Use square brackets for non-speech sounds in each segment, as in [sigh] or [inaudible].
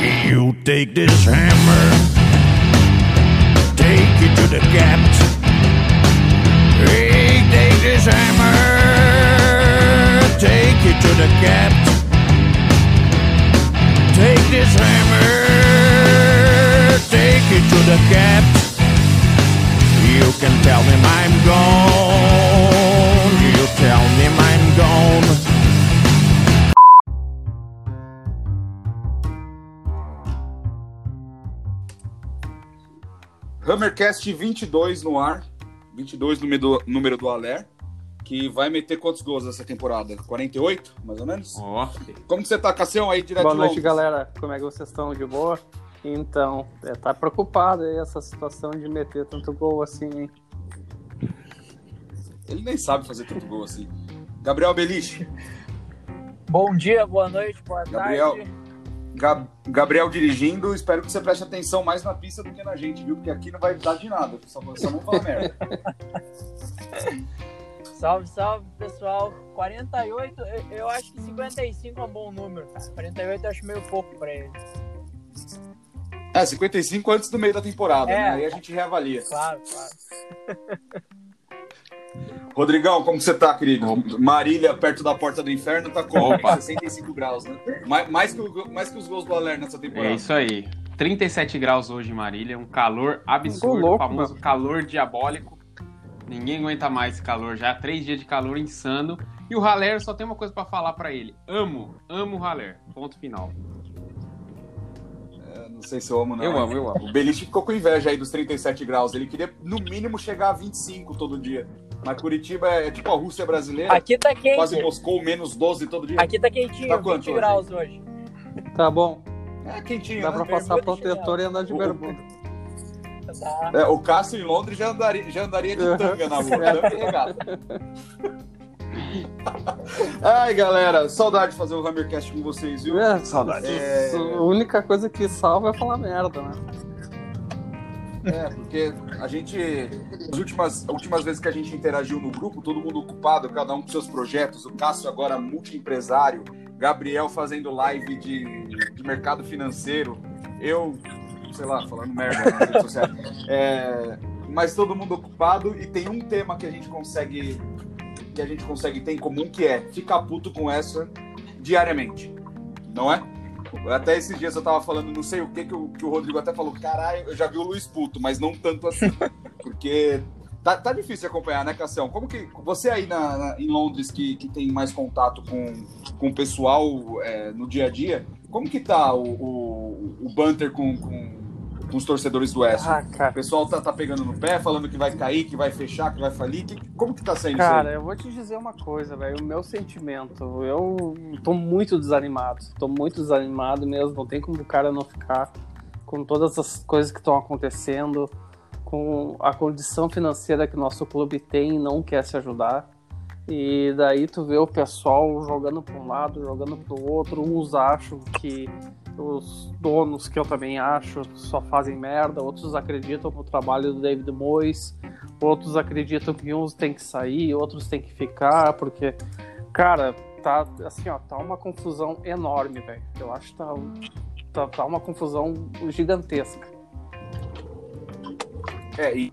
You take this hammer, take it to the gaps. Hey, take this hammer, take it to the gaps. Take this hammer, take it to the gaps. You can tell them I'm gone. You tell them I'm gone. Hammercast 22 no ar. 22 número do, número do Aler. Que vai meter quantos gols essa temporada? 48, mais ou menos? Ó, Como que você tá, Cassião, aí direto Boa de noite, Londres? galera. Como é que vocês estão? De boa? Então, é, tá preocupado aí essa situação de meter tanto gol assim, hein? Ele nem sabe fazer tanto gol assim. Gabriel Beliche. Bom dia, boa noite, boa Gabriel. tarde. Gab- Gabriel dirigindo, espero que você preste atenção mais na pista do que na gente, viu? Porque aqui não vai dar de nada, só, só vamos falar merda. [laughs] Salve, salve, pessoal. 48, eu, eu acho que 55 é um bom número, cara. 48 eu acho meio pouco pra ele. É, 55 antes do meio da temporada, É. né? Aí a gente reavalia. Claro, claro. [laughs] Rodrigão, como que você tá, querido? Marília, perto da porta do inferno, tá como? Opa. 65 graus, né? Mais, mais, que, o- mais que os gols do Aler nessa temporada. é isso aí. 37 graus hoje em Marília, um calor absurdo, louco, famoso calor diabólico. Ninguém aguenta mais esse calor, já três dias de calor insano. E o Haller só tem uma coisa pra falar pra ele: amo, amo o Haller. Ponto final. É, não sei se eu amo, não. Eu amo, eu amo. O Beliche ficou com inveja aí dos 37 graus. Ele queria, no mínimo, chegar a 25 todo dia. Mas Curitiba é, é tipo a Rússia brasileira. Aqui tá quente. Quase Moscou, menos 12 todo dia. Aqui tá quentinho, Tá quanto 20 hoje? graus hoje. Tá bom. É quentinho, Dá né? pra passar protetor e andar de bermuda. Tá. É, o Cássio em Londres já andaria, já andaria de Uhum. tanga na rua, tanga e regata. Ai, galera, saudade de fazer o Hammercast com vocês, viu? É, Saudade. É. A única coisa que salva é falar merda, né? É, porque a gente. As últimas, as últimas vezes que a gente interagiu no grupo, todo mundo ocupado, cada um com seus projetos. O Cássio agora multiempresário, Gabriel fazendo live de, de mercado financeiro, eu, sei lá, falando merda nas redes. É, mas todo mundo ocupado e tem um tema que a gente consegue. Que a gente consegue ter em comum, que é ficar puto com essa diariamente. Não é? Até esses dias eu tava falando, não sei o que, que o, que o Rodrigo até falou, caralho, eu já vi o Luiz Puto, mas não tanto assim. [laughs] Porque tá, tá difícil de acompanhar, né, Cassião? Como que. Você aí na, na- em Londres que, que tem mais contato com, com o pessoal é, no dia a dia, como que tá o, o, o banter com, com, com os torcedores do West? Ah, O cara. pessoal tá, tá pegando no pé, falando que vai cair, que vai fechar, que vai falir. Que- como que tá sendo Cara, eu vou te dizer uma coisa, velho. O meu sentimento, eu tô muito desanimado. Tô muito desanimado mesmo. Não tem como o cara não ficar com todas as coisas que estão acontecendo, com a condição financeira que nosso clube tem e não quer se ajudar. E daí tu vê o pessoal jogando para um lado, jogando para o outro. Uns acham que os donos, que eu também acho, só fazem merda. Outros acreditam no trabalho do David Moyes. Outros acreditam que uns têm que sair, outros têm que ficar, porque, cara, tá assim, ó, tá uma confusão enorme, velho. Eu acho que tá, tá, tá uma confusão gigantesca. É, e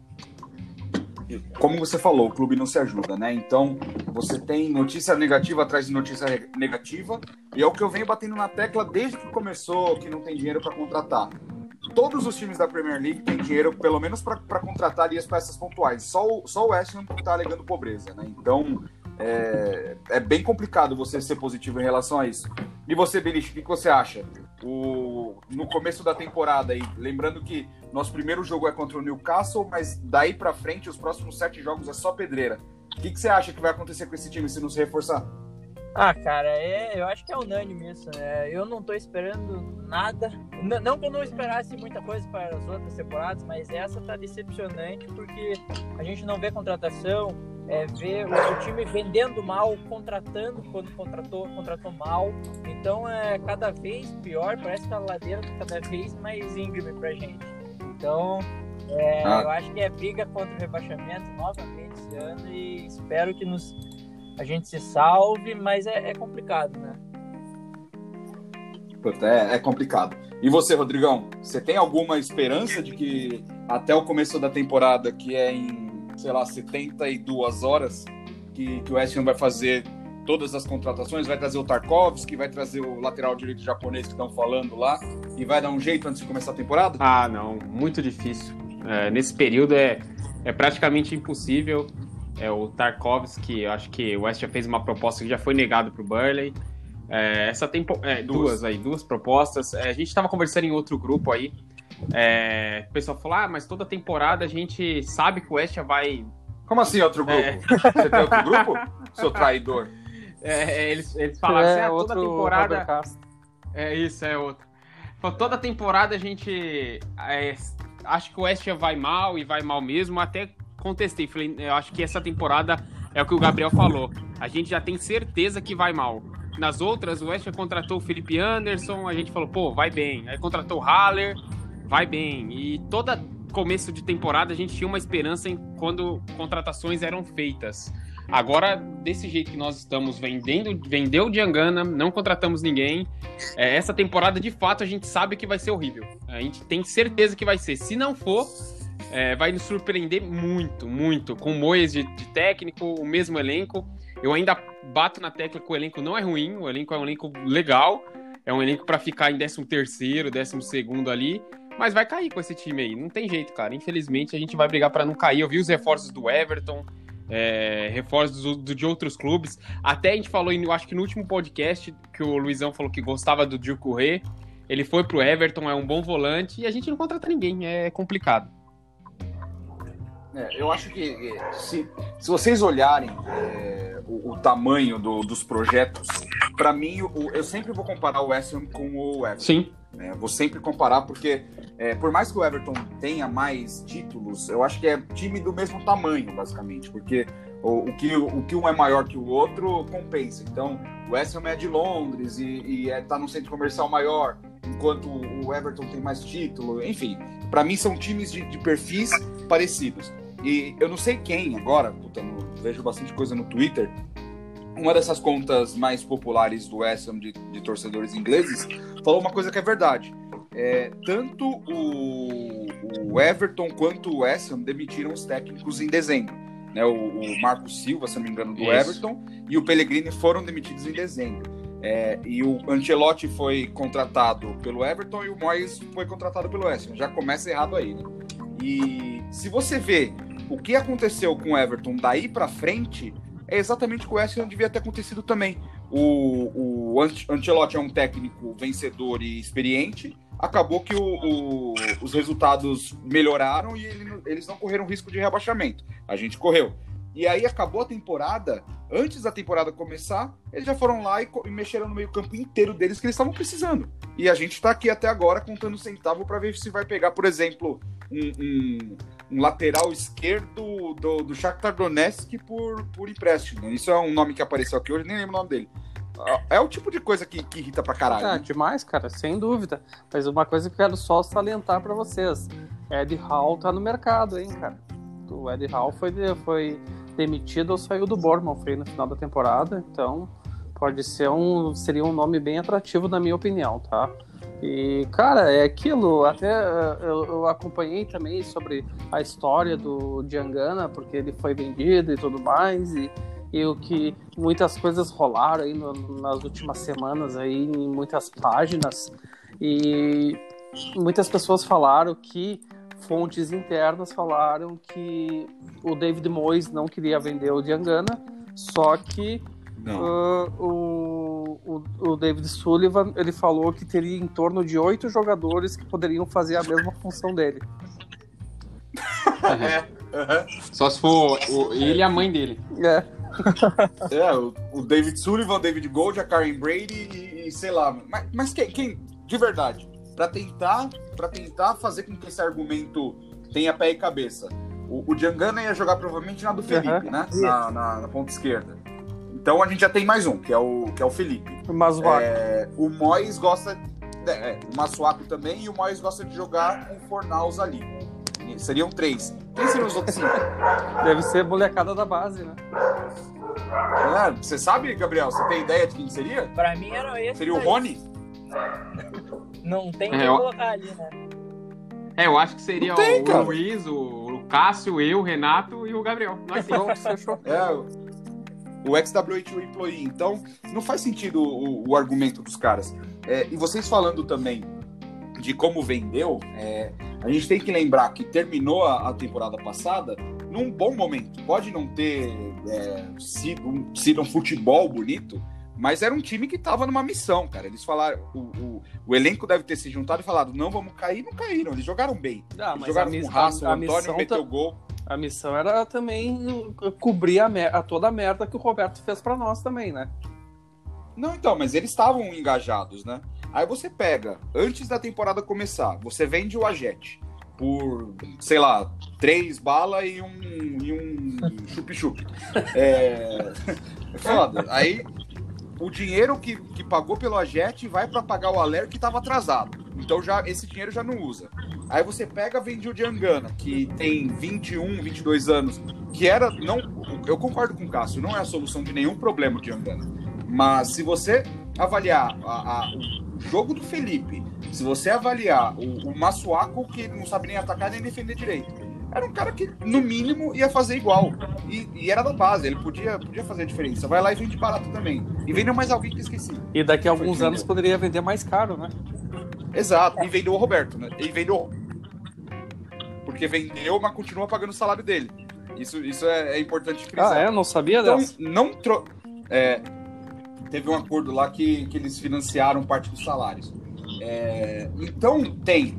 como você falou, o clube não se ajuda, né? Então, você tem notícia negativa atrás de notícia negativa, e é o que eu venho batendo na tecla desde que começou, que não tem dinheiro para contratar. Todos os times da Premier League têm dinheiro, pelo menos para contratar ali as peças pontuais. Só o, só o West Ham está alegando pobreza, né? Então, é, é bem complicado você ser positivo em relação a isso. E você, Beliche, o que, você acha? O, no começo da temporada lembrando que nosso primeiro jogo é contra o Newcastle, mas daí pra frente, os próximos sete jogos é só pedreira. O que, que você acha que vai acontecer com esse time se não se reforçar? Ah, cara, é, eu acho que é unânime isso, né? Eu não tô esperando nada. N- não que eu não esperasse muita coisa para as outras temporadas, mas essa tá decepcionante porque a gente não vê contratação, é, o time vendendo mal, contratando quando contratou, contratou mal. Então é cada vez pior, parece que a ladeira tá cada vez mais íngreme pra gente. Então, é, Ah. eu acho que é briga contra o rebaixamento novamente esse ano e espero que nos a gente se salve, mas é, é complicado, né? É, é complicado. E você, Rodrigão, você tem alguma esperança de que até o começo da temporada, que é em, sei lá, 72 horas, que, que o West Ham vai fazer todas as contratações, vai trazer o Tarkovsky, vai trazer o lateral direito japonês que estão falando lá, e vai dar um jeito antes de começar a temporada? Ah, não, muito difícil. É, nesse período é, é praticamente impossível. É o Tarkovsky, eu acho que o West já fez uma proposta que já foi negado para o Burley. É, essa tem é, duas. duas. aí, duas propostas. É, a gente estava conversando em outro grupo aí. É, o pessoal falou: ah, mas toda temporada a gente sabe que o West vai. Como assim outro grupo? É. Você tem outro grupo? [laughs] Seu traidor. É, eles, eles falaram assim: é, toda temporada. É isso, é outro. Toda temporada a gente é, acha que o West vai mal e vai mal mesmo. Até contestei, falei, eu acho que essa temporada é o que o Gabriel falou. A gente já tem certeza que vai mal. Nas outras, o West contratou o Felipe Anderson, a gente falou, pô, vai bem. Aí contratou o Haller, vai bem. E toda começo de temporada a gente tinha uma esperança em quando contratações eram feitas. Agora, desse jeito que nós estamos vendendo, vendeu Diangana, não contratamos ninguém. É, essa temporada, de fato, a gente sabe que vai ser horrível. A gente tem certeza que vai ser. Se não for, é, vai nos surpreender muito, muito. Com o Moyes de, de técnico, o mesmo elenco. Eu ainda bato na tecla que o elenco não é ruim, o elenco é um elenco legal. É um elenco para ficar em 13 terceiro, 12 segundo ali. Mas vai cair com esse time aí. Não tem jeito, cara. Infelizmente, a gente vai brigar para não cair. Eu vi os reforços do Everton é, reforços do, do, de outros clubes. Até a gente falou, eu acho que no último podcast, que o Luizão falou que gostava do Dio Corrêa. Ele foi pro Everton, é um bom volante, e a gente não contrata ninguém, é complicado. É, eu acho que se, se vocês olharem é, o, o, tamanho do, dos projetos, para mim, o, eu sempre vou comparar o West Ham com o Everton. Sim. É, vou sempre comparar, porque é, por mais que o Everton tenha mais títulos, eu acho que é time do mesmo tamanho, basicamente, porque o, o, que, o que um é maior que o outro compensa. Então, o West Ham é de Londres e, e é, tá no centro comercial maior, enquanto o Everton tem mais título. Enfim, para mim são times de, de, perfis parecidos. E eu não sei quem agora, puta, no, vejo bastante coisa no Twitter, uma dessas contas mais populares do West Ham de, de torcedores ingleses falou uma coisa que é verdade. É, tanto o, o, Everton quanto o West Ham demitiram os técnicos em dezembro. Né? O, o Marcos Silva, se não me engano, do Isso. Everton, e o Pellegrini foram demitidos em dezembro. É, e o Ancelotti foi contratado pelo Everton e o Moyes foi contratado pelo West Ham. Já começa errado aí, né? E se você vê o que aconteceu com o Everton daí para frente, é exatamente o que o West Ham devia ter acontecido também. O, o Ancelotti é um técnico vencedor e experiente. Acabou que o, o, os resultados melhoraram e ele, eles não correram risco de rebaixamento. A gente correu. E aí acabou a temporada, antes da temporada começar, eles já foram lá e, e mexeram no meio-campo inteiro deles que eles estavam precisando. E a gente está aqui até agora contando centavo para ver se vai pegar, por exemplo, um, um, um lateral esquerdo do, do Shakhtar Donetsk por, por empréstimo. Isso é um nome que apareceu aqui hoje, nem lembro o nome dele. É o tipo de coisa que, que irrita pra caralho. Né? demais, cara, sem dúvida. Mas uma coisa que eu quero só salientar para vocês: Ed Hall tá no mercado, hein, cara. O Ed Hall foi, foi demitido ou saiu do Bournemouth foi no final da temporada, então pode ser um seria um nome bem atrativo na minha opinião, tá? E, cara, é aquilo. Até eh, eu, eu, acompanhei também sobre a história do Diangana, porque ele foi vendido e tudo mais. E, e o que muitas coisas rolaram aí no, nas últimas semanas aí em muitas páginas. E muitas pessoas falaram que fontes internas falaram que o David Moyes não queria vender o Diangana, só que uh, o, o, o, David Sullivan ele falou que teria em torno de oito jogadores que poderiam fazer a mesma função dele. [laughs] Só se for o, ele e a mãe dele. É. é, o, o, David Sullivan, o David Gold, a Karen Brady e, e sei lá. Mas, mas quem, quem, de verdade, para tentar, tentar fazer com que esse argumento tenha pé e cabeça. O, o ia jogar provavelmente na do Felipe, uhum. né? Na, na, na ponta esquerda. Então a gente já tem mais um, que é o, que é o Felipe. O Masuaku. É, o Mois gosta. É, o Masuaku também, e o Mois gosta de jogar com Fornaus ali. Seriam três. Quem seriam os outros cinco? Deve ser molecada da base, né? É, você sabe, Gabriel? Você tem ideia de quem seria? Pra mim era esse. Seria o Rony? Não tem É, que eu- colocar ali, né? É, eu acho que seria tem, o cara. Luiz, o, Cássio, eu, o Renato e o Gabriel. Nós cinco. Pronto, fechou. [laughs] É, o XWH Employee. Então, não faz sentido o, o argumento dos caras. É, e vocês falando também de como vendeu, é, a gente tem que lembrar que terminou a, a temporada passada num bom momento. Pode não ter é, sido, um, sido um futebol bonito, mas era um time que estava numa missão, cara. Eles falaram, o, o, o elenco deve ter se juntado e falado: não, vamos cair, não caíram. Eles jogaram bem. Ah, Eles jogaram com raça, o Antônio meteu ta- gol. a missão era também cobrir a, mer- a toda a merda que o Roberto fez pra nós também, né? Não, então, mas eles estavam engajados, né? Aí você pega, antes da temporada começar, você vende o Ajet por, sei lá, três balas e um, e um [laughs] chup-chup. É... é foda. Aí o dinheiro que, que pagou pelo Ajet vai para pagar o Aler que estava atrasado. Então já esse dinheiro já não usa. Aí você pega, vende o Diangana, que tem 21, 22 anos, que era não, eu concordo com o Cássio, não é a solução de nenhum problema o Diangana. Mas se você avaliar a- a- jogo do Felipe, se você avaliar o, o Massuaco, que não sabe nem atacar nem defender direito, era um cara que, no mínimo, ia fazer igual. E, e era da base, ele podia, podia fazer a diferença. Vai lá e vende barato também. E vendeu mais alguém que esqueci. E daqui a alguns anos poderia vender mais caro, né? Exato, e vendeu o Roberto, né? E vendeu. Porque vendeu, mas continua pagando o salário dele. Isso, isso é, é importante frisar. Ah, é? Não sabia Então, dessa? não tro... é, teve um acordo lá que, que eles financiaram parte dos salários. É, então tem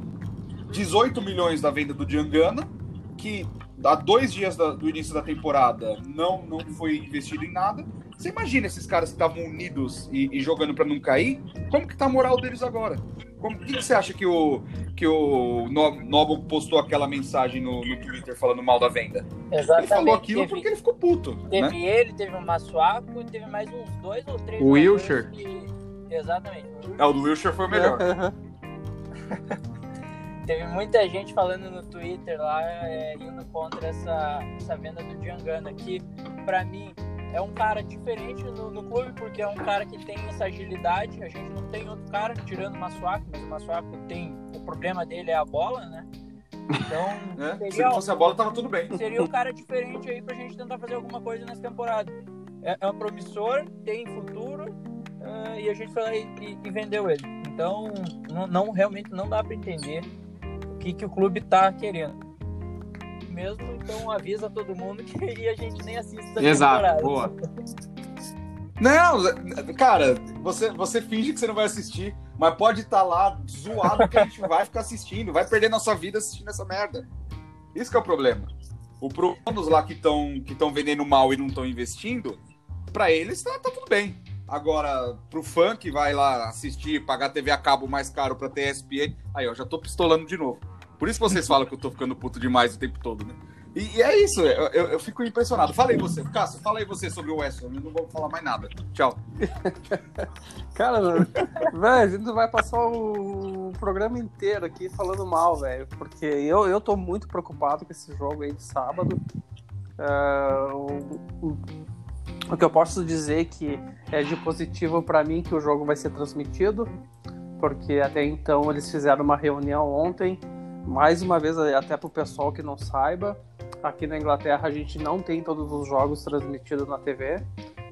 18 milhões da venda do Diangana, que há dois dias da- do início da temporada não, não foi investido em nada. Você imagina esses caras que estavam unidos e, e jogando para não cair? Como que tá a moral deles agora? Como, o que, que você acha que o, que o No- Noble postou aquela mensagem no, no Twitter falando mal da venda? Exatamente. Ele falou aquilo teve, porque ele ficou puto, teve né? ele, teve o Massuaco e teve mais uns dois ou três. O jogadores Wilshere. que- Exatamente. É, o do Wilshire foi o melhor. [laughs] [laughs] Teve muita gente falando no Twitter lá, é, indo contra essa, essa venda do Diangana, que pra mim é um cara diferente no, no clube, porque é um cara que tem essa agilidade. A gente não tem outro cara tirando o Massuaco, mas o Massuaco tem. O problema dele é a bola, né? Então? [laughs] Se seria, não fosse a bola, tava tudo bem. seria um cara diferente aí pra gente tentar fazer alguma coisa nessa temporada. É, é um promissor, tem futuro, ah, e a gente foi lá e, e- e vendeu ele. Então, não, não- realmente não dá pra entender o que, que o clube tá querendo. Mesmo, então avisa todo mundo que [laughs] a gente nem assiste Exato, temporada. boa. Não, cara, você, você finge que você não vai assistir, mas pode estar lá zoado que a gente vai ficar assistindo, vai perder nossa vida assistindo essa merda. Isso que é o problema. O pronos lá que estão que tão vendendo mal e não estão investindo, pra eles tá, tá tudo bem. Agora, pro fã que vai lá assistir, pagar TV a cabo mais caro pra ter ESPN, aí ó, já tô pistolando de novo. Por isso vocês falam que eu tô ficando puto demais o tempo todo, né? E, e é isso, eu, eu, eu fico impressionado. Fala aí você, Cássio, fala aí você sobre o West Ham, eu não vou falar mais nada. Tchau. [laughs] Cara, velho, a gente vai passar o programa inteiro aqui falando mal, velho. Porque eu, eu tô muito preocupado com esse jogo aí de sábado. É, o, o- o que eu posso dizer que é de positivo pra mim que o jogo vai ser transmitido. Porque até então eles fizeram uma reunião ontem. Mais uma vez, até pro pessoal que não saiba, aqui na Inglaterra a gente não tem todos os jogos transmitidos na TV.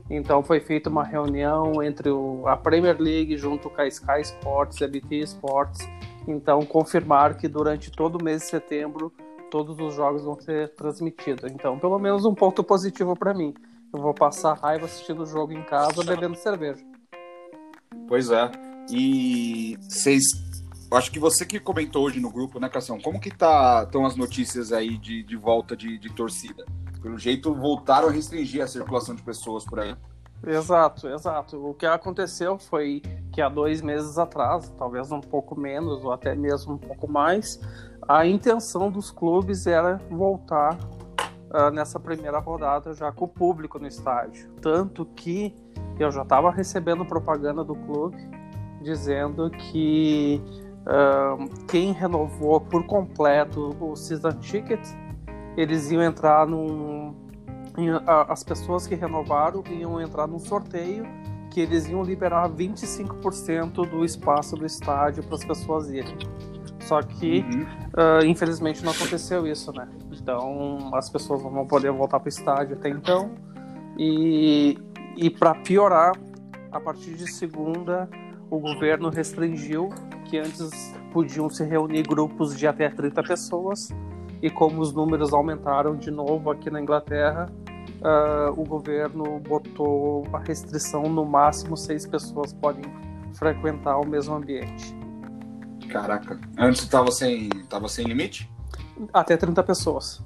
Então foi feita uma reunião entre o- a Premier League junto com a Sky Sports e a BT Sports. Então confirmar que durante todo o mês de setembro todos os jogos vão ser transmitidos. Então pelo menos um ponto positivo para mim. Eu vou passar raiva assistindo o jogo em casa bebendo cerveja. Pois é. E vocês. Acho que você que comentou hoje no grupo, né, Cassião? Como que tá, estão as notícias aí de, de volta de, de torcida? Pelo jeito, voltaram a restringir a circulação de pessoas por aí. Exato, exato. O que aconteceu foi que há dois meses atrás, talvez um pouco menos ou até mesmo um pouco mais, a intenção dos clubes era voltar ah, nessa primeira rodada já com o público no estádio. Tanto que eu já estava recebendo propaganda do clube dizendo que quem renovou por completo o season ticket, eles iam entrar num, em- a- as pessoas que renovaram iam entrar num sorteio que eles iam liberar 25% do espaço do estádio para as pessoas irem. Só que, Uhum. uh, infelizmente, não aconteceu isso, né? Então, as pessoas não vão poder voltar para o estádio até então. E, e para piorar, a partir de segunda, o governo restringiu que antes podiam se reunir grupos de até 30 pessoas. E como os números aumentaram de novo aqui na Inglaterra, uh, o governo botou a restrição no máximo seis pessoas podem frequentar o mesmo ambiente. Caraca. Antes tava sem, tava sem limite? Até 30 pessoas.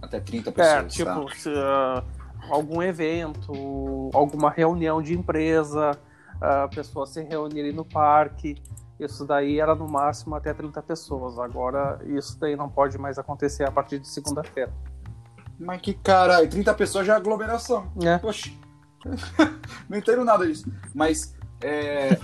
Até 30 É, pessoas. tipo, tá? se, uh, algum evento, alguma reunião de empresa, uh, pessoas se reunirem no parque. Isso daí era no máximo até 30 pessoas. Agora isso daí não pode mais acontecer a partir de segunda-feira. Mas que caralho, 30 pessoas já é aglomeração. É. Poxa. [laughs] não entendo nada disso. Mas é,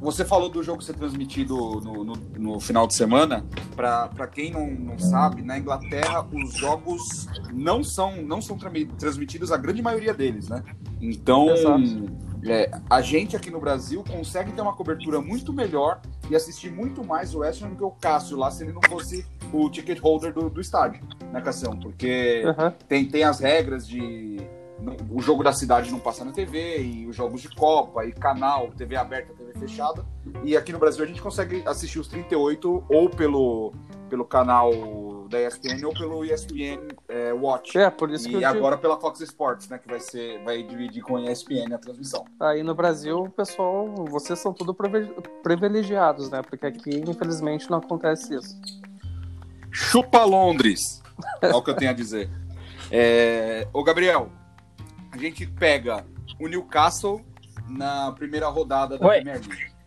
você falou do jogo ser transmitido no, no, no final de semana. Pra, pra quem não, não sabe, na Inglaterra os jogos não são, não são transmitidos, a grande maioria deles, né? Então, Exato. É, a gente aqui no Brasil consegue ter uma cobertura muito melhor e assistir muito mais o West Ham do que o Cássio lá, se ele não fosse o ticket holder do, do estádio, né, Cassião? Porque Aham. tem, tem as regras de o jogo da cidade não passar na TV, e os jogos de Copa, e canal, TV aberta, TV fechada. E aqui no Brasil a gente consegue assistir os 38 ou pelo, pelo canal da ESPN ou pelo ESPN é, Watch. É, por isso que E eu digo, agora pela Fox Sports, né? Que vai ser. Vai dividir com a ESPN a transmissão. aí no Brasil, o pessoal, vocês são tudo privi- privilegiados, né? Porque aqui, infelizmente, não acontece isso. Chupa Londres! É o que eu tenho a dizer. É... Ô, Gabriel, a gente pega o Newcastle na primeira rodada da Oi. Premier League.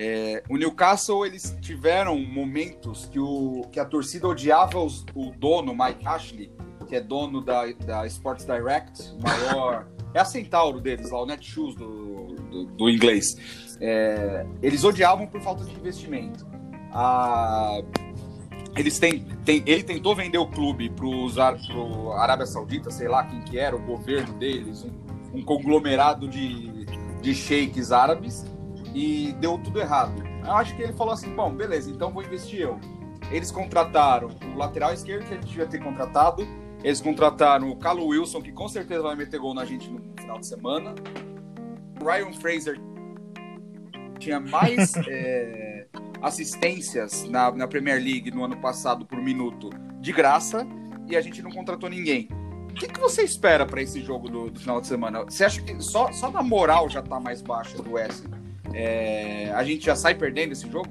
É, o Newcastle, eles tiveram momentos que, o, que a torcida odiava os- o dono, Mike Ashley, que é dono da, da Sports Direct, o maior. [laughs] É a Centauro deles lá, o Netshoes do, do, do inglês. É, eles odiavam por falta de investimento. A, eles têm, têm- ele tentou vender o clube para o Arábia Saudita, sei lá quem que era, o governo deles, um, um conglomerado de, de sheiks árabes, e deu tudo errado. Eu acho que ele falou assim: bom, beleza, então vou investir eu. Eles contrataram o lateral esquerdo que a gente devia ter contratado. Eles contrataram o Calo Wilson, que com certeza vai meter gol na gente no final de semana. O Ryan Fraser tinha mais é, [laughs] assistências na, na Premier League no ano passado por minuto de graça e a gente não contratou ninguém. O que, que você espera para esse jogo do, do final de semana? Você acha que só, só da moral já tá mais baixa do West? É, a gente já sai perdendo esse jogo?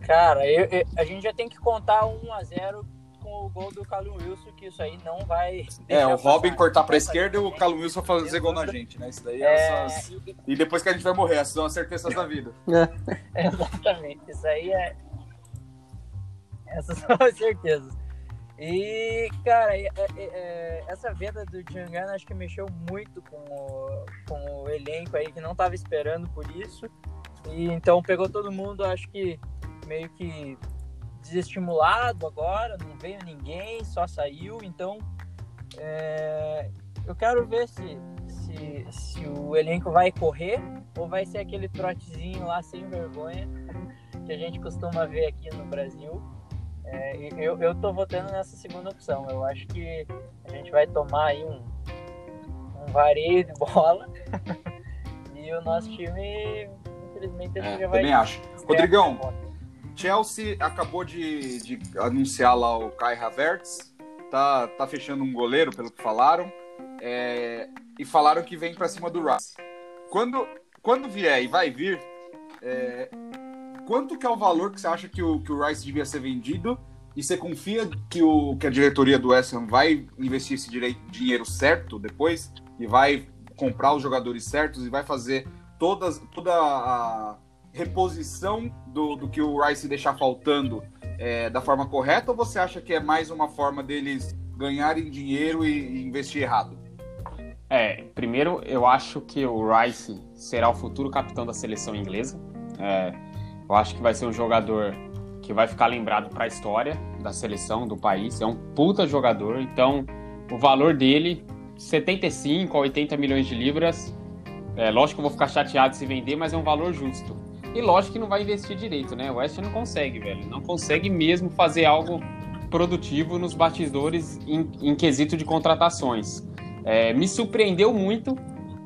Cara, eu- eu- a gente já tem que contar 1 a 0 com o gol do Calum Wilson, que isso aí não vai. [laughs] É, o Robin passar. cortar pra Vai esquerda e o Callum Wilson fazer gol na gente, né? Isso daí é, É, essas... E depois que a gente vai morrer, essas são as certezas da vida. [laughs] [laughs] Exatamente, isso aí é. Essas são as certezas. E, cara, é- é- essa venda do Djangana acho que mexeu muito com o, com o elenco aí, que não tava esperando por isso. E então pegou todo mundo, acho que meio que desestimulado agora, não veio ninguém, só saiu. Então, é, eu quero ver se, se, se o elenco vai correr ou vai ser aquele trotezinho lá sem vergonha [laughs] que a gente costuma ver aqui no Brasil. É, eu, eu tô votando nessa segunda opção. Eu acho que a gente vai tomar aí um, um vareio de bola [laughs] e o nosso time, infelizmente, É, já vai. também acho. Rodrigão, Chelsea acabou de, de anunciar lá o Kai Havertz, tá, tá fechando um goleiro, pelo que falaram, é, e falaram que vem pra cima do Rice. Quando, quando vier e vai vir, é, quanto que é o valor que você acha que o, que o Rice devia ser vendido? E você confia que, o, que a diretoria do West Ham vai investir esse direi- dinheiro certo depois? E vai comprar os jogadores certos e vai fazer todas, toda a reposição do, do que o Rice deixar faltando é, da forma correta? Ou você acha que é mais uma forma deles ganharem dinheiro e, e investir errado? É, primeiro eu acho que o Rice será o futuro capitão da seleção inglesa. É, eu acho que vai ser um jogador que vai ficar lembrado para a história da seleção do país. É um puta jogador, então o valor dele, 75 a 80 milhões de libras. É, lógico que eu vou ficar chateado se vender, mas é um valor justo. E lógico que não vai investir direito, né? O West não consegue, velho. Não consegue mesmo fazer algo produtivo nos bastidores em, em quesito de contratações. É, me surpreendeu muito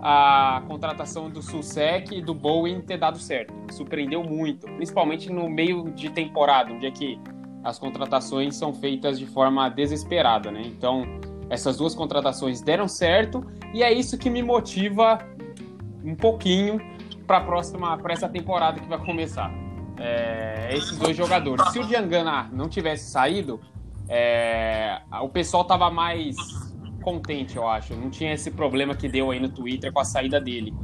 a contratação do Susek e do Bowen ter dado certo. Surpreendeu muito, principalmente no meio de temporada, onde é que as contratações são feitas de forma desesperada, né? Então, essas duas contratações deram certo e é isso que me motiva um pouquinho para a próxima, para essa temporada que vai começar. É, esses dois jogadores. Se o Diangana não tivesse saído, é, o pessoal tava mais contente, eu acho. Não tinha esse problema que deu aí no Twitter com a saída dele.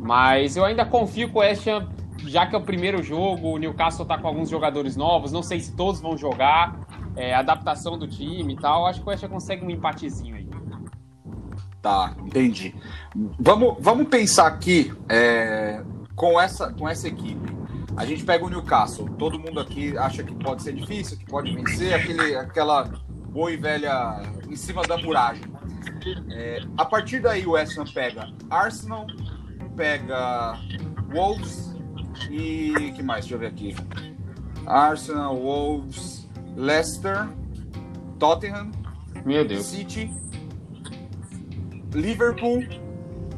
Mas eu ainda confio que o West Ham, já que é o primeiro jogo, o Newcastle tá com alguns jogadores novos, não sei se todos vão jogar, é, adaptação do time e tal, acho que o West Ham consegue um empatezinho aí. Tá, entendi. Vamos, vamos pensar aqui é, com, essa, com essa equipe. A gente pega o Newcastle, todo mundo aqui acha que pode ser difícil, que pode vencer, aquele, aquela boa e velha em cima da muragem. É, a partir daí o West Ham pega Arsenal, pega Wolves e que mais? Deixa eu ver aqui. Arsenal, Wolves, Leicester, Tottenham, Meu Deus. City, Liverpool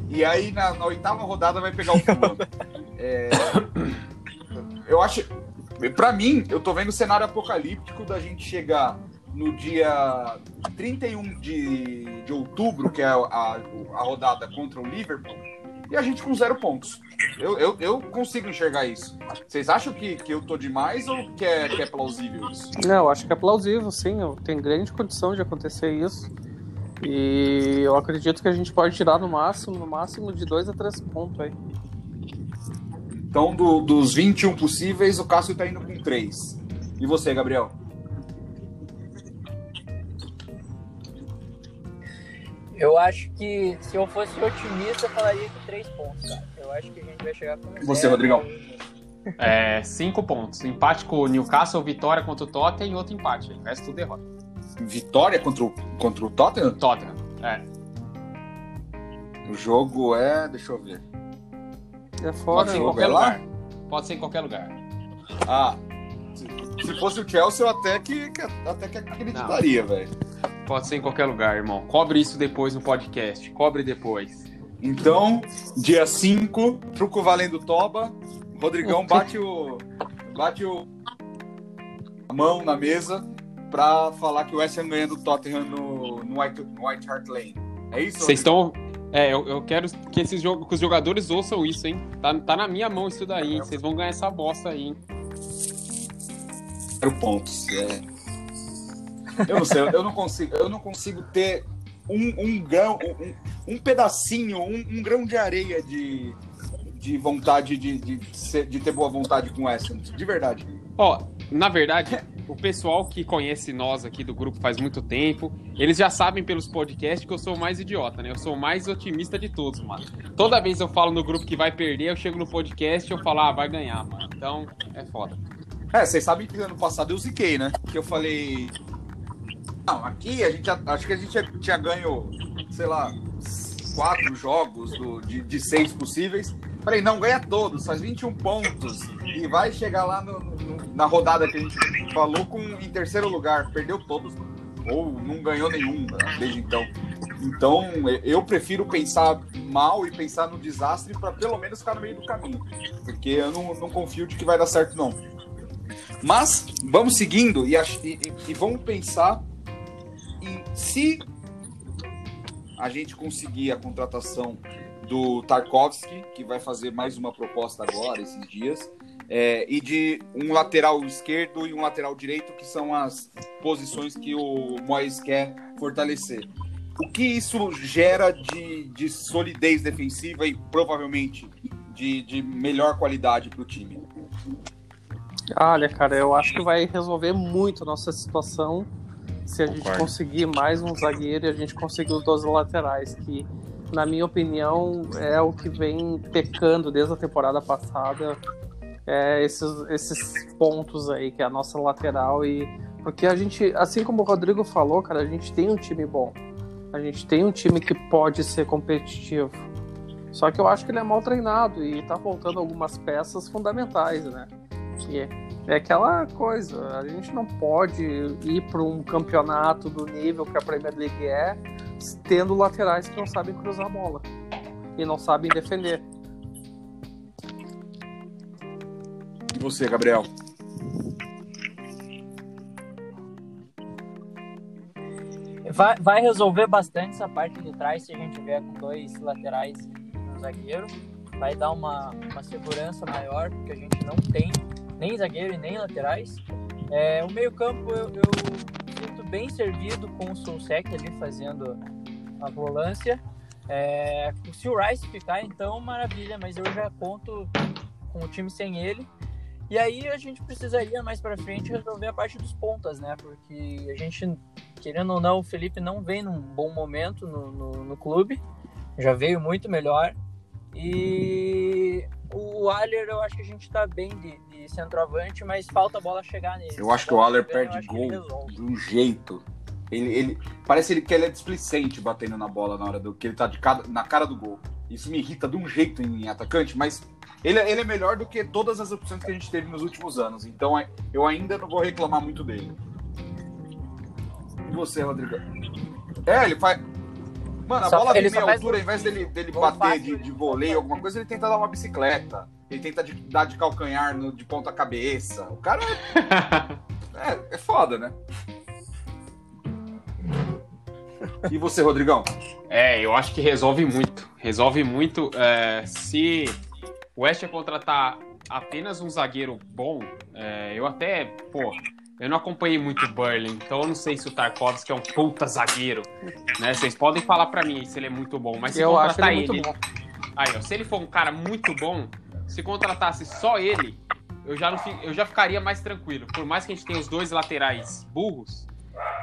e aí na, na oitava rodada vai pegar o [laughs] Fulham. É, eu acho, Pra mim, eu tô vendo o cenário apocalíptico da gente chegar no dia 31 de, de outubro, que é a, a, a rodada contra o Liverpool, e a gente com zero pontos. Eu, eu, eu consigo enxergar isso. Vocês acham que, que eu tô demais ou que é, que é plausível isso? Não, eu acho que é plausível, sim. eu- Tem grande condição de acontecer isso. E eu acredito que a gente pode tirar no máximo, no máximo de 2 a 3 pontos aí. Então, do- dos 21 possíveis, o Cássio tá indo com 3. E você, Gabriel? Eu acho que se eu fosse otimista, eu falaria que três pontos, cara. Eu acho que a gente vai chegar com Você, zero. Rodrigão? É, cinco pontos. Empate com o Newcastle, vitória contra o Tottenham e outro empate. O resto tudo derrota. Vitória contra o, contra o Tottenham? Tottenham. É. O jogo é. Deixa eu ver. É Pode fora. ser em jogo qualquer lugar. Pode ser em qualquer lugar. Ah. Se, se fosse o Chelsea, eu até que, que- até que acreditaria, velho. Pode ser em qualquer lugar, irmão. Cobre isso depois no podcast. Cobre depois. Então, dia 5, truco valendo toba. Rodrigão [laughs] bate o. Bate o. A mão na mesa pra falar que o West Ham ganha do Tottenham no, no, White, no White Hart Lane. É isso? Vocês estão. É, eu, eu quero que, esses que os jogadores ouçam isso, hein? Tá, tá na minha mão isso daí, hein? Vocês vão ganhar essa bosta aí, hein? Zero pontos. É. Eu não sei, eu não consigo, eu não consigo ter um, um grão, um, um pedacinho, um, um grão de areia de, de vontade de, de, ser- de ter boa vontade com o Ham, de verdade. Ó, na verdade, o pessoal que conhece nós aqui do grupo faz muito tempo, eles já sabem pelos podcasts que eu sou o mais idiota, né? Eu sou o mais otimista de todos, mano. Toda vez eu falo no grupo que vai perder, eu chego no podcast e eu falo, ah, vai ganhar, mano. Então, é foda. É, vocês sabem que ano passado eu ziquei, né? Que eu falei. Não, aqui a gente já- acho que a gente tinha ganho, sei lá, quatro jogos do- de, de seis possíveis. Falei, não, ganha todos, faz 21 pontos. E vai chegar lá no- no- na rodada que a gente falou com em terceiro lugar. Perdeu todos, ou não ganhou nenhum né, desde então. Então, eu prefiro pensar mal e pensar no desastre para pelo menos ficar no meio do caminho. Porque eu não, não confio de que vai dar certo, não. Mas vamos seguindo e, e- e- vamos pensar se a gente conseguir a contratação do Tarkovsky, que vai fazer mais uma proposta agora, esses dias, é, e de um lateral esquerdo e um lateral direito, que são as posições que o Moyes quer fortalecer. O que isso gera de, de solidez defensiva e provavelmente de, de melhor qualidade para o time? Olha, cara, eu acho que vai resolver muito a nossa situação se a gente conseguir mais um zagueiro e a gente conseguir os dois laterais, que, na minha opinião, é o que vem pecando desde a temporada passada. É esses, esses pontos aí, que é a nossa lateral. e Porque a gente, assim como o Rodrigo falou, cara, a gente tem um time bom. A gente tem um time que pode ser competitivo. Só que eu acho que ele é mal treinado e tá faltando algumas peças fundamentais, né? Que é aquela coisa, a gente não pode ir para um campeonato do nível que a Premier League é, tendo laterais que não sabem cruzar a bola e não sabem defender. E você, Gabriel? Vai, vai resolver bastante essa parte de trás se a gente vier com dois laterais e um zagueiro. Vai dar uma, uma segurança maior, porque a gente não tem nem zagueiro e nem laterais. É, o meio-campo eu, eu sinto bem servido com o Solsec ali fazendo a volância. É, se o Rice ficar, então maravilha, mas eu já conto com o time sem ele. E aí a gente precisaria mais para frente resolver a parte dos pontas, né? Porque a gente, querendo ou não, o Felipe não vem num bom momento no, no, no clube, já veio muito melhor. E o Aller, eu acho que a gente tá bem de, de centroavante, mas falta a bola chegar nele. Eu acho que o Aller perde gol de um jeito. Ele, ele, parece ele, que ele é displicente batendo na bola na hora do que ele tá de cada, na cara do gol. Isso me irrita de um jeito em atacante, mas ele, ele é melhor do que todas as opções que a gente teve nos últimos anos. Então eu ainda não vou reclamar muito dele. E você, Rodrigo? É, ele faz. Mano, a só, bola de meia altura, ao invés dele, dele bater de, de voleio, alguma coisa, ele tenta dar uma bicicleta. Ele tenta de, dar de calcanhar no, de ponta cabeça. O cara é, [laughs] é, é foda, né? E você, Rodrigão? É, eu acho que resolve muito. Resolve muito. É, se o West contratar apenas um zagueiro bom, é, eu até, pô, eu não acompanhei muito o Burley, então eu não sei se o Tarkovsky é um puta zagueiro, né? Vocês podem falar para mim se ele é muito bom, mas se eu contratar ele, ele aí, ó, se ele for um cara muito bom, se contratasse só ele, eu já não eu já ficaria mais tranquilo. Por mais que a gente tenha os dois laterais burros,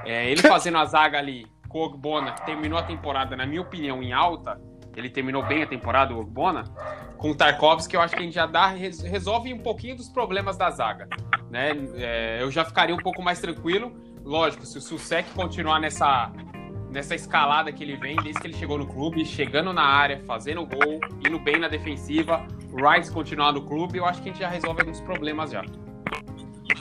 é, ele fazendo a zaga ali com o Ogbona, que terminou a temporada, na minha opinião, em alta, ele terminou bem a temporada, o Ogbona, com o Tarkovsky, eu acho que a gente já dá, resolve um pouquinho dos problemas da zaga. Né? É, eu já ficaria um pouco mais tranquilo. Lógico, se o Susek continuar nessa, nessa escalada que ele vem, desde que ele chegou no clube, chegando na área, fazendo gol, indo bem na defensiva, o Rice continuar no clube, eu acho que a gente já resolve alguns problemas já.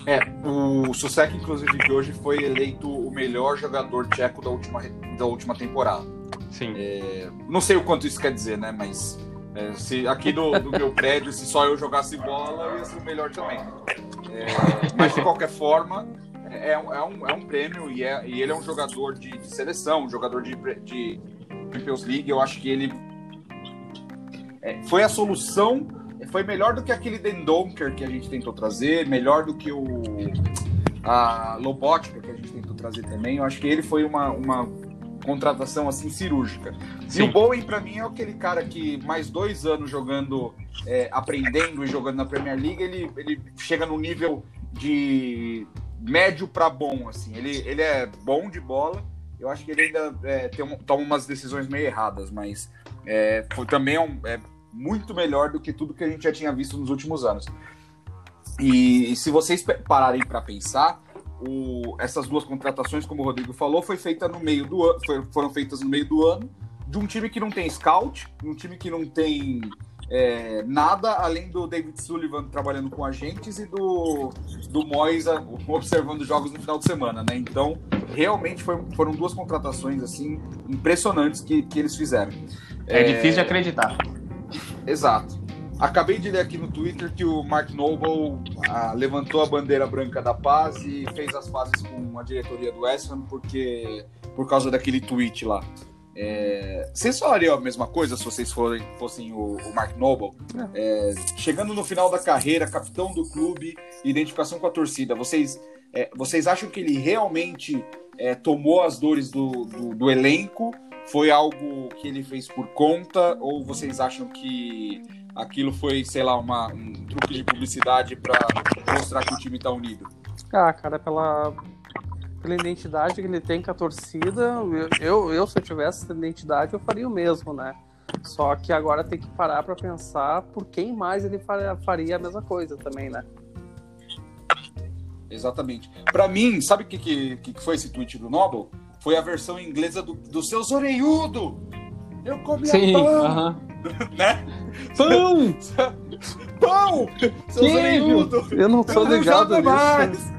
É, o Susek, inclusive, de hoje foi eleito o melhor jogador tcheco da última, da última temporada. Sim. É, não sei o quanto isso quer dizer, né? Mas é, se aqui do, do, meu [laughs] prédio, se só eu jogasse bola, eu ia ser o melhor também. É, mas de qualquer forma, é, é, um, é um prêmio e, é, e ele é um jogador de, de seleção, um jogador de, de Champions League. Eu acho que ele é, foi a solução, foi melhor do que aquele Dendonker que a gente tentou trazer, melhor do que o a Lobotka que a gente tentou trazer também. Eu acho que ele foi uma, uma contratação assim cirúrgica. Sim. E o Bowen, para mim, é aquele cara que mais dois anos jogando, é, aprendendo e jogando na Premier League, ele, ele chega no nível de médio para bom. assim. Ele, ele é bom de bola. Eu acho que ele ainda é, tem um, toma umas decisões meio erradas, mas é, foi, também é, um, é muito melhor do que tudo que a gente já tinha visto nos últimos anos. E, e se vocês pararem para pensar, o, essas duas contratações, como o Rodrigo falou, foi feita no meio do ano, foram feitas no meio do ano, de um time que não tem scout, um time que não tem é, nada além do David Sullivan trabalhando com agentes e do, do Moisa observando jogos no final de semana, né? Então, realmente foi, foram duas contratações assim impressionantes que, que eles fizeram. É, é difícil de acreditar. Exato. Acabei de ler aqui no Twitter que o Mark Noble ah, levantou a bandeira branca da paz e fez as pazes com a diretoria do West Ham porque, por causa daquele tweet lá. É, vocês falariam a mesma coisa se vocês forem, fossem o, o Mark Noble? É, chegando no final da carreira, capitão do clube, identificação com a torcida, vocês, é, vocês acham que ele realmente é, tomou as dores do, do, do elenco? Foi algo que ele fez por conta? Ou vocês acham que aquilo foi, sei lá, uma, um truque de publicidade para mostrar que o time está unido? Ah, cara, pela, pela identidade que ele tem com a torcida, eu, eu, se eu tivesse essa identidade, eu faria o mesmo, né? Só que agora tem que parar para pensar por quem mais ele faria a mesma coisa também, né? Exatamente. Para mim, sabe o que, que, que foi esse tweet do Noble? foi a versão inglesa do, do seu Zoreiudo. Eu comia Sim, pão, aham. [laughs] né? Pão! [laughs] Pão! Seu! Zoreiudo! Eu não Eu não ligado mais!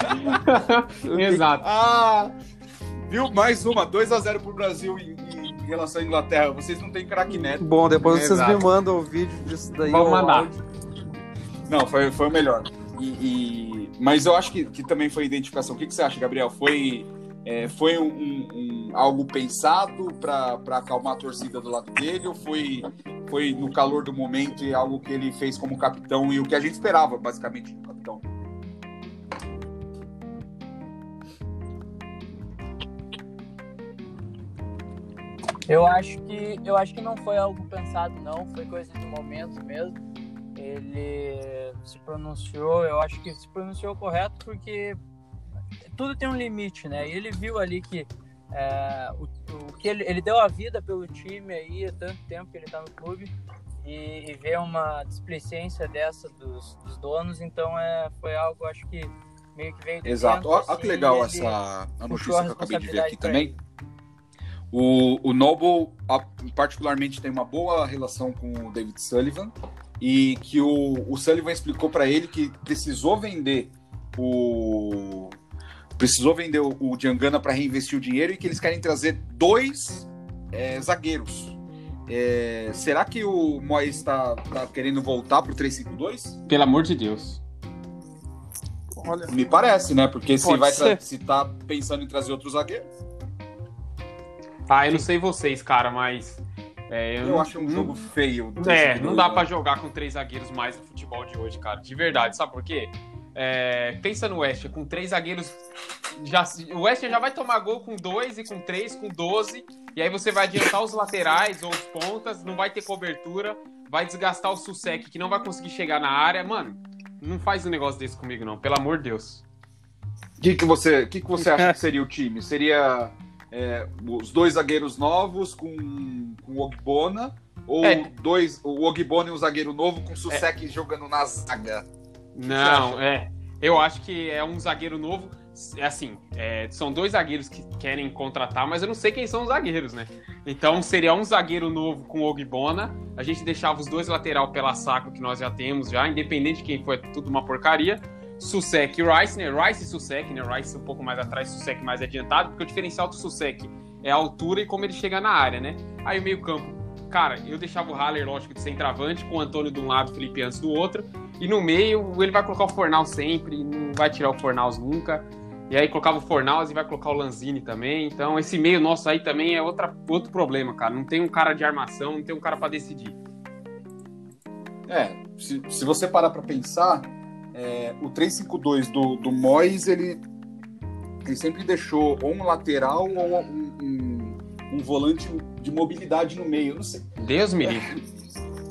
[laughs] Exato. Ah! Viu? Mais uma, 2x0 pro Brasil em, em- em relação à Inglaterra. Vocês não têm craque neto. Bom, depois vocês Exato. me mandam o vídeo disso daí. Vamos mandar. Não, foi, foi o melhor. E, e- Mas eu acho que, que também foi identificação. O que, que você acha, Gabriel? Foi, é, foi um, um- um- algo pensado para acalmar a torcida do lado dele? Ou foi, foi no calor do momento e algo que ele fez como capitão e o que a gente esperava, basicamente, do capitão? Eu acho que eu acho que não foi algo pensado não, foi coisa do momento mesmo. Ele se pronunciou, eu acho que se pronunciou correto porque tudo tem um limite, né? E ele viu ali que é, o, o que ele, ele deu a vida pelo time aí há tanto tempo que ele tá no clube e, e ver uma displicência dessa dos, dos donos, então é, foi algo acho que meio que veio Exato. Olha que assim, legal e ele- essa a notícia que eu acabei de ver aqui também. O, o Noble, particularmente, tem uma boa relação com o David Sullivan e que o, o Sullivan explicou para ele que precisou vender o precisou vender o, o Diangana para reinvestir o dinheiro e que eles querem trazer dois é, zagueiros. É, será que o Moyes está tá querendo voltar pro 3-5-2? Pelo amor de Deus. Olha, Me parece, né? Porque se vai se tá pensando em trazer outro zagueiro, Ah, eu não sei vocês, cara, mas. é, eu, não- acho um não- jogo feio. É, 3-5-2, não dá pra jogar com três zagueiros mais no futebol de hoje, cara. De verdade, sabe por quê? É, pensa no West, com três zagueiros. Já, o West já vai tomar gol com dois e com três, com 12. E aí você vai adiantar os laterais ou os pontas, não vai ter cobertura, vai desgastar o Susek, que não vai conseguir chegar na área. Mano, não faz um negócio desse comigo, não, pelo amor de Deus. O que, que você, que, que você acha que seria o time? Seria é, os dois zagueiros novos com, com o Ogbona? Ou É. dois, o Ogbona e um zagueiro novo com o Susek jogando na zaga? Não, é. Eu acho que é um zagueiro novo. É assim, é, são dois zagueiros que querem contratar, mas eu não sei quem são os zagueiros, né? Então seria um zagueiro novo com o Ogbona. A gente deixava os dois lateral pela saco que nós já temos, já, independente de quem for, é tudo uma porcaria. Susek e Rice, né? Rice e Susek, né? Rice um pouco mais atrás, Susek mais adiantado, porque o diferencial do Susek é a altura e como ele chega na área, né? Aí o meio-campo. Cara, eu deixava o Haller, lógico, de centroavante, com o Antônio de um lado, o Felipe antes do outro. E no meio, ele vai colocar o Fornal sempre, não vai tirar o Fornals nunca. E aí colocava o Fornals e vai colocar o Lanzini também. Então esse meio nosso aí também é outra, outro problema, cara. Não tem um cara de armação, não tem um cara pra decidir. É, se, se você parar pra pensar, é, o 3-5-2 do, do Moyes, ele, ele sempre deixou ou um lateral ou um, um, um volante de mobilidade no meio. Não sei. Deus me livre.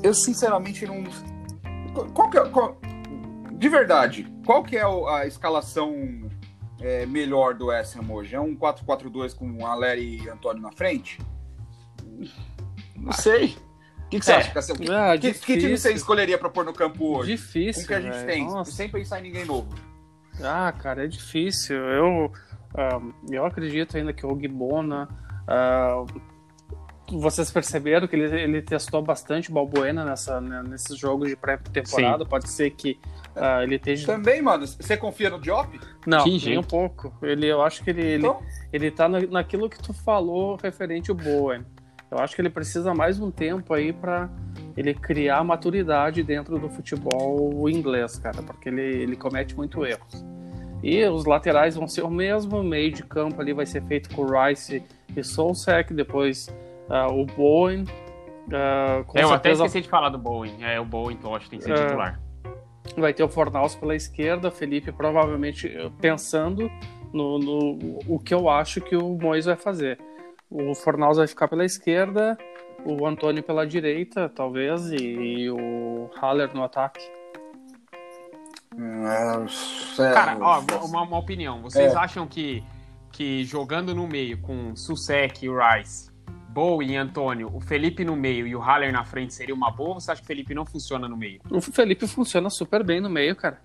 Eu sinceramente não. Qual que é. qual- De verdade, qual que é a escalação é, melhor do West Ham hoje? É um 4-4-2 com Aleri e Antônio na frente? Não sei. O que, que você É. acha, Cassiano? Ah, que, que time difícil. você escolheria pra pôr no campo hoje? Difícil. Com o que a gente velho. tem, Nossa. sem pensar em ninguém novo. Ah, cara, é difícil. Eu, ah, eu acredito ainda que o Ogbona. ah, vocês perceberam que ele, ele testou bastante Balbuena nessa, né, nesses jogos de pré-temporada. Pode ser que ah, ele esteja. Também, mano, você confia no Diop? Não, Que nem jeito. um pouco. Ele, eu acho que ele, ele, Então, ele tá na- naquilo que tu falou referente ao Bowen. Eu acho que ele precisa mais um tempo aí para ele criar maturidade dentro do futebol inglês, cara, porque ele, ele comete muito erros. E os laterais vão ser o mesmo, o meio de campo ali vai ser feito com o Rice e Solsek, depois o Bowen. ah, com É, eu até certeza esqueci de falar do Bowen. É, o Bowen que eu acho que tem que ser É. titular. vai ter o Fornaus pela esquerda, Felipe provavelmente eh, pensando no, no o que eu acho que o Mois vai fazer. O Fornaus vai ficar pela esquerda, o Antônio pela direita, talvez, e, o Haller no ataque. é, Cara, ó, uma, uma opinião. Vocês É. acham que, que jogando no meio com Susek e Rice, Bowie e Antônio, o Felipe no meio e o Haller na frente seria uma boa ou você acha que o Felipe não funciona no meio? O Felipe funciona super bem no meio, cara.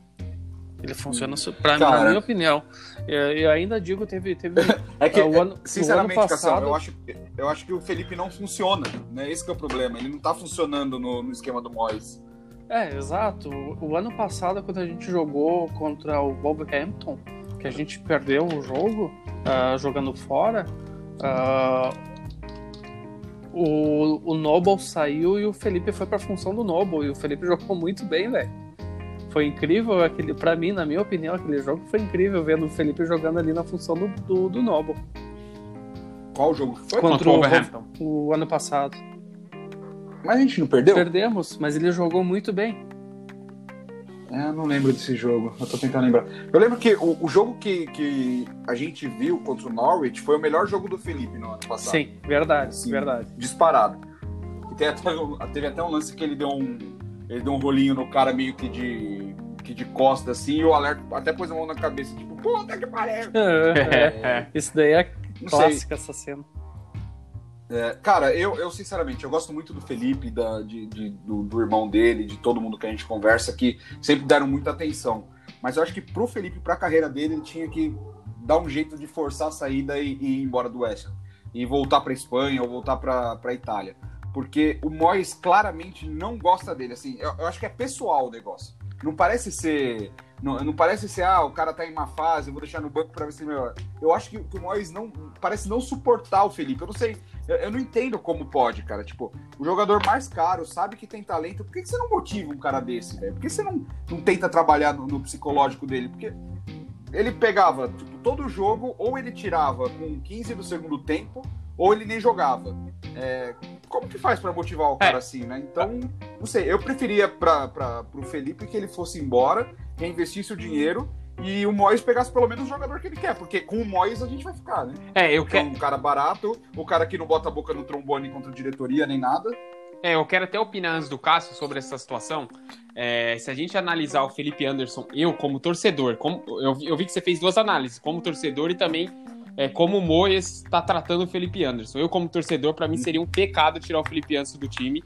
Ele funciona, su- pra mim, Cara. na minha opinião. Eu, eu ainda digo, teve. teve [laughs] É que, Ah, o ano- sinceramente, o ano passado- eu acho, eu acho que o Felipe não funciona, né? Esse que é o problema. Ele não tá funcionando no, no esquema do Moyes. É, exato. O, o ano passado, quando a gente jogou contra o Wolverhampton, que a gente perdeu o jogo ah, jogando fora, ah, o, o Noble saiu e o Felipe foi pra função do Noble. E o Felipe [laughs] jogou muito bem, velho. Foi incrível aquele, para mim, na minha opinião, aquele jogo foi incrível vendo o Felipe jogando ali na função do, do, do Noble Qual jogo que foi? Contra o Wolverhampton. o ano passado. Mas a gente não perdeu? Perdemos, mas ele jogou muito bem. É, eu não lembro desse jogo. Eu tô tentando lembrar. Eu lembro que o, o jogo que, que a gente viu contra o Norwich foi o melhor jogo do Felipe no ano passado. Sim, verdade, Sim. verdade. Disparado. E tem até, teve até um lance que ele deu um. Ele deu um rolinho no cara meio que de. que de costa assim, e o alerta até pôs a mão na cabeça, tipo, puta que pariu! [laughs] É, [laughs] Isso daí é clássica essa cena. É, cara, eu, eu sinceramente, eu gosto muito do Felipe, da, de, de- do, do irmão dele, de todo mundo que a gente conversa, que sempre deram muita atenção. Mas eu acho que pro Felipe, pra carreira dele, ele tinha que dar um jeito de forçar a saída e, e ir embora do West. E voltar pra Espanha ou voltar pra, pra Itália. Porque o Moyes claramente não gosta dele. Assim, eu, eu acho que é pessoal o negócio. Não parece ser. Não, não parece ser, ah, o cara tá em uma fase, eu vou deixar no banco pra ver se ele melhora. Eu acho que, que o Moyes não. Parece não suportar o Felipe. Eu não sei. Eu, eu não entendo como pode, cara. Tipo, o jogador mais caro sabe que tem talento. Por que, que você não motiva um cara desse, velho? Por que você não, não tenta trabalhar no, no psicológico dele? Porque ele pegava tipo, todo jogo, ou ele tirava com 15 do segundo tempo, ou ele nem jogava. É, como que faz pra motivar o cara assim, né? Então, não sei. Eu preferia para pro Felipe que ele fosse embora, reinvestisse o dinheiro. E o Moyes pegasse pelo menos o jogador que ele quer, porque com o Moyes a gente vai ficar, né? É, eu é quero. um cara barato, o cara que não bota a boca no trombone contra a diretoria nem nada. É, eu quero até opinar antes do Cássio sobre essa situação. É, se a gente analisar o Felipe Anderson, eu como torcedor, como, eu, vi- eu vi que você fez duas análises, como torcedor e também é, como o Moyes está tratando o Felipe Anderson. Eu, como torcedor, para mim seria um pecado tirar o Felipe Anderson do time,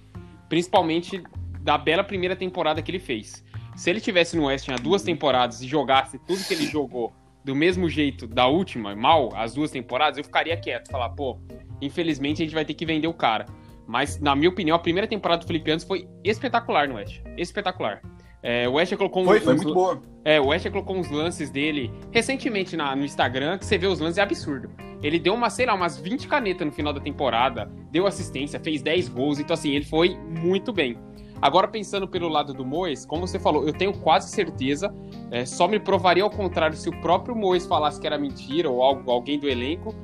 principalmente da bela primeira temporada que ele fez. Se ele tivesse no West há duas temporadas e jogasse tudo que ele jogou do mesmo jeito da última, mal, as duas temporadas, eu ficaria quieto, falar, pô, infelizmente a gente vai ter que vender o cara. Mas, na minha opinião, a primeira temporada do Felipe Anderson foi espetacular no West. Espetacular. É, o West colocou Foi, uns, foi muito boa. é, o West colocou uns lances dele recentemente na- no Instagram, que você vê os lances, é absurdo. Ele deu uma, sei lá, umas 20 canetas no final da temporada, deu assistência, fez 10 gols, então assim, ele foi muito bem. Agora, pensando pelo lado do Mois, como você falou, eu tenho quase certeza, é, só me provaria ao contrário se o próprio Mois falasse que era mentira ou algo, alguém do elenco,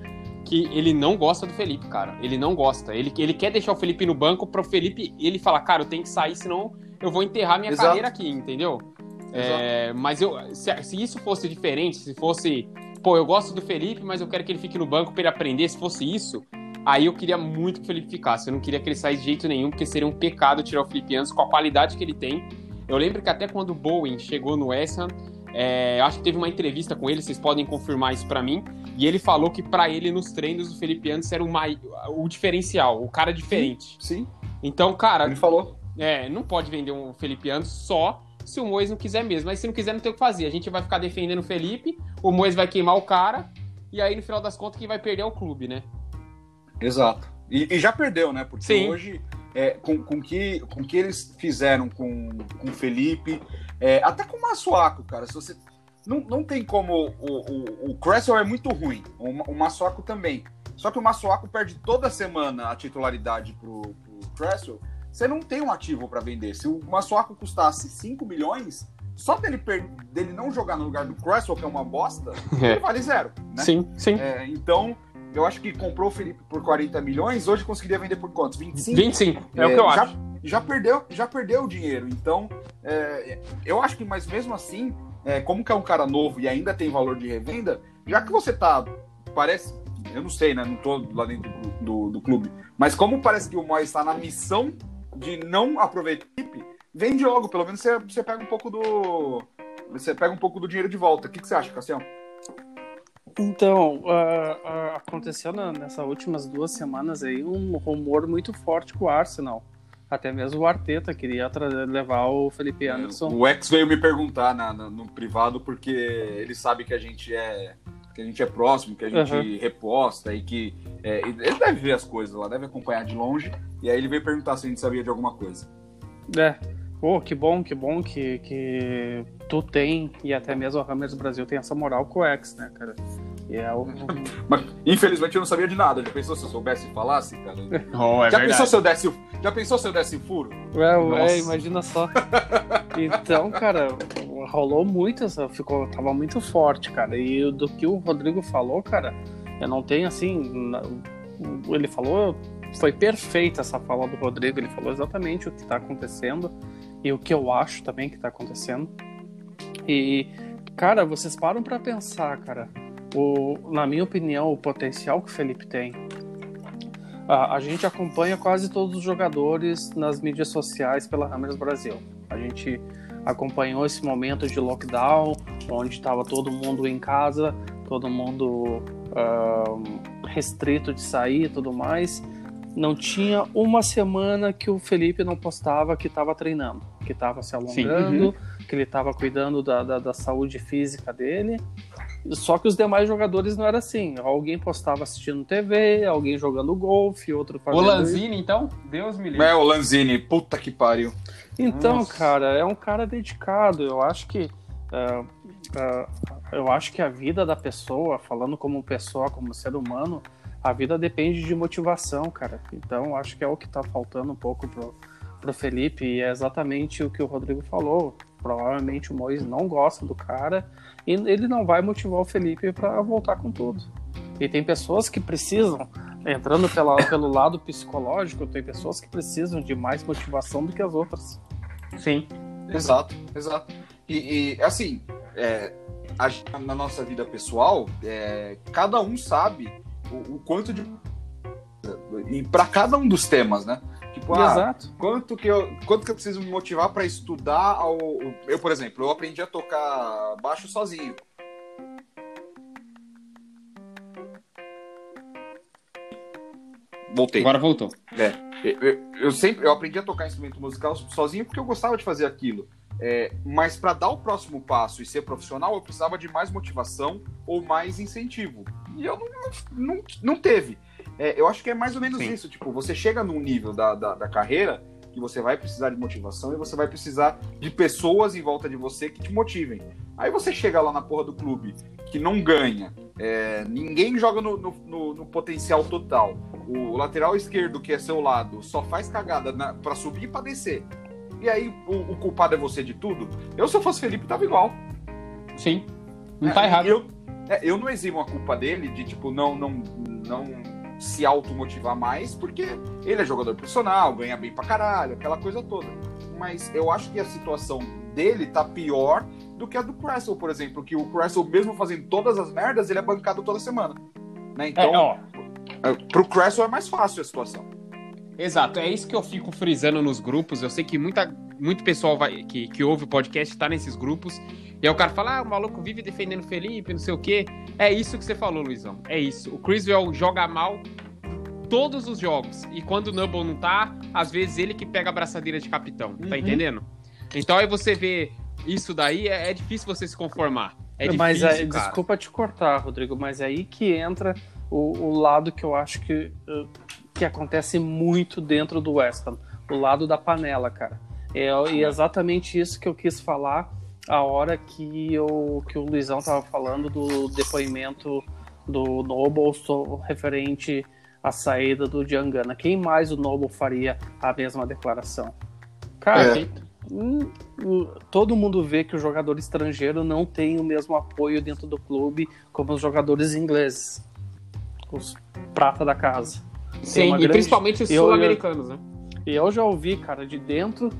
que ele não gosta do Felipe, cara. Ele não gosta. Ele, ele quer deixar o Felipe no banco pro Felipe ele falar, cara, eu tenho que sair, senão eu vou enterrar minha Exato. carreira aqui, entendeu? É, mas eu, se, se isso fosse diferente, se fosse, pô, eu gosto do Felipe, mas eu quero que ele fique no banco para ele aprender, se fosse isso, aí eu queria muito que o Felipe ficasse. Eu não queria que ele saísse de jeito nenhum, porque seria um pecado tirar o Felipe Anderson com a qualidade que ele tem. Eu lembro que até quando o Bowen chegou no West Ham, é, acho que teve uma entrevista com ele, vocês podem confirmar isso para mim, e ele falou que para ele nos treinos o Felipe Anderson era o, mai- o diferencial, o cara diferente. Sim, Então, cara, ele falou. é, não pode vender um Felipe Anderson só se o Mois não quiser mesmo. Mas se não quiser, não tem o que fazer. A gente vai ficar defendendo o Felipe, o Mois vai queimar o cara, e aí no final das contas quem vai perder é o clube, né? Exato. E, e já perdeu, né? Porque Sim. hoje, é, com, com, que, com que eles fizeram com, o Felipe, é, até com o Massuaco, cara, se você. Não, não tem como. O, o, o Cresswell é muito ruim, o, o Massuaco também. Só que o Massuaco perde toda semana a titularidade pro, pro Cresswell. Você não tem um ativo para vender. Se o Massuaco custasse 5 milhões, só dele, dele não jogar no lugar do Cresswell, que é uma bosta, ele vale zero. Né? Sim, sim. É, então, eu acho que comprou o Felipe por 40 milhões, hoje conseguiria vender por quanto? 25? 25, é, o que eu já, acho. Já perdeu, já perdeu o dinheiro. Então, é, eu acho que, mas mesmo assim, é, como que é um cara novo e ainda tem valor de revenda, já que você tá, parece, eu não sei, né? Não tô lá dentro do, do, do clube, mas como parece que o Moyes está na missão de não aproveitar o Felipe, vende logo, pelo menos você, você pega um pouco do. Você pega um pouco do dinheiro de volta. O que, que você acha, Cassião? Então, ah, ah, aconteceu na- nessas últimas duas semanas aí um rumor muito forte com o Arsenal. Até mesmo o Arteta queria levar o Felipe Anderson. O ex veio me perguntar na, na, no privado porque ele sabe que a gente é que a gente é próximo, que a gente uhum. reposta e que é, ele deve ver as coisas lá, deve acompanhar de longe. E aí ele veio perguntar se a gente sabia de alguma coisa. É. Pô, que bom, que bom que, que tu tem, e até mesmo a Hammers Brasil tem essa moral com o X, né, cara? E é o... [laughs] Mas, infelizmente eu não sabia de nada. Já pensou se eu soubesse e falasse, cara? Oh, é já, pensou se eu desse, já pensou se eu desse furo? É, é imagina só. [laughs] então, cara, rolou muito, ficou, tava muito forte, cara. E do que o Rodrigo falou, cara, eu não tenho assim. Ele falou, foi perfeita essa fala do Rodrigo. Ele falou exatamente o que está acontecendo e o que eu acho também que está acontecendo. E, cara, vocês param para pensar, cara o, na minha opinião, o potencial que o Felipe tem. A, a, gente acompanha quase todos os jogadores nas mídias sociais pela Hammers Brasil. A gente acompanhou esse momento de lockdown, onde estava todo mundo em casa, todo mundo uh, restrito de sair e tudo mais. Não tinha uma semana que o Felipe não postava que estava treinando, que estava se alongando, uhum. que ele estava cuidando da, da, da saúde física dele. Só que os demais jogadores não era assim. Alguém postava assistindo TV, alguém jogando golfe, outro fazendo. O Lanzini, então? Deus me livre. É, o Lanzini, puta que pariu. Então, Nossa. cara, é um cara dedicado. Eu acho que. Uh, uh, eu acho que a vida da pessoa, falando como pessoa, como ser humano, a vida depende de motivação, cara. Então, acho que é o que tá faltando um pouco pro, pro Felipe. E é exatamente o que o Rodrigo falou. Provavelmente o Mois não gosta do cara e ele não vai motivar o Felipe para voltar com tudo. E tem pessoas que precisam, entrando pela, [coughs] pelo lado psicológico, tem pessoas que precisam de mais motivação do que as outras. Sim. Exato, exato. E, e assim, é, a, na nossa vida pessoal, é, cada um sabe o, o quanto de. E para cada um dos temas, né? Tipo, ah, Exato. quanto que eu, quanto que eu preciso me motivar para estudar ao, eu, por exemplo, eu aprendi a tocar baixo sozinho. Voltei. Agora voltou. É. Eu, eu, sempre eu aprendi a tocar instrumento musical sozinho porque eu gostava de fazer aquilo. É, mas para dar o próximo passo e ser profissional, eu precisava de mais motivação ou mais incentivo. E eu não, não, não teve. É, eu acho que é mais ou menos Sim. isso. Tipo, você chega num nível da, da, da, carreira que você vai precisar de motivação e você vai precisar de pessoas em volta de você que te motivem. Aí você chega lá na porra do clube que não ganha, é, ninguém joga no, no, no, no, potencial total. O lateral esquerdo, que é seu lado, só faz cagada para subir e pra descer. E aí o, o, culpado é você de tudo. Eu, se eu fosse Felipe, tava igual. Sim. Não tá é, errado. Eu, é, eu não eximo a culpa dele de, tipo, não, não, não se automotivar mais, porque ele é jogador profissional, ganha bem pra caralho, aquela coisa toda. Mas eu acho que a situação dele tá pior do que a do Cressel, por exemplo, que o Cressel, mesmo fazendo todas as merdas, ele é bancado toda semana. Né? Então, é, ó, é, pro Cressel é mais fácil a situação. Exato, é isso que eu fico frisando nos grupos. Eu sei que muita, muito pessoal vai, que, que ouve o podcast está nesses grupos. E aí o cara fala, ah, o maluco vive defendendo o Felipe, não sei o quê. É isso que você falou, Luizão. É isso. O Criswell joga mal todos os jogos. E quando o Nubble não tá, às vezes ele que pega a braçadeira de capitão. Tá uhum. Tá entendendo? Então aí você vê isso daí, é, é difícil você se conformar. É mas difícil, mas desculpa te cortar, Rodrigo, mas é aí que entra o, o lado que eu acho que, que acontece muito dentro do West Ham. O lado da panela, cara. É, é exatamente isso que eu quis falar a hora que, eu, que o Luizão tava falando do depoimento do Noble referente à saída do Diangana. Quem mais o Noble faria a mesma declaração? Cara, é. Hum, todo mundo vê que o jogador estrangeiro não tem o mesmo apoio dentro do clube como os jogadores ingleses, os prata da casa. Sim, grande... e principalmente os sul-americanos, né? E eu já ouvi, cara, de dentro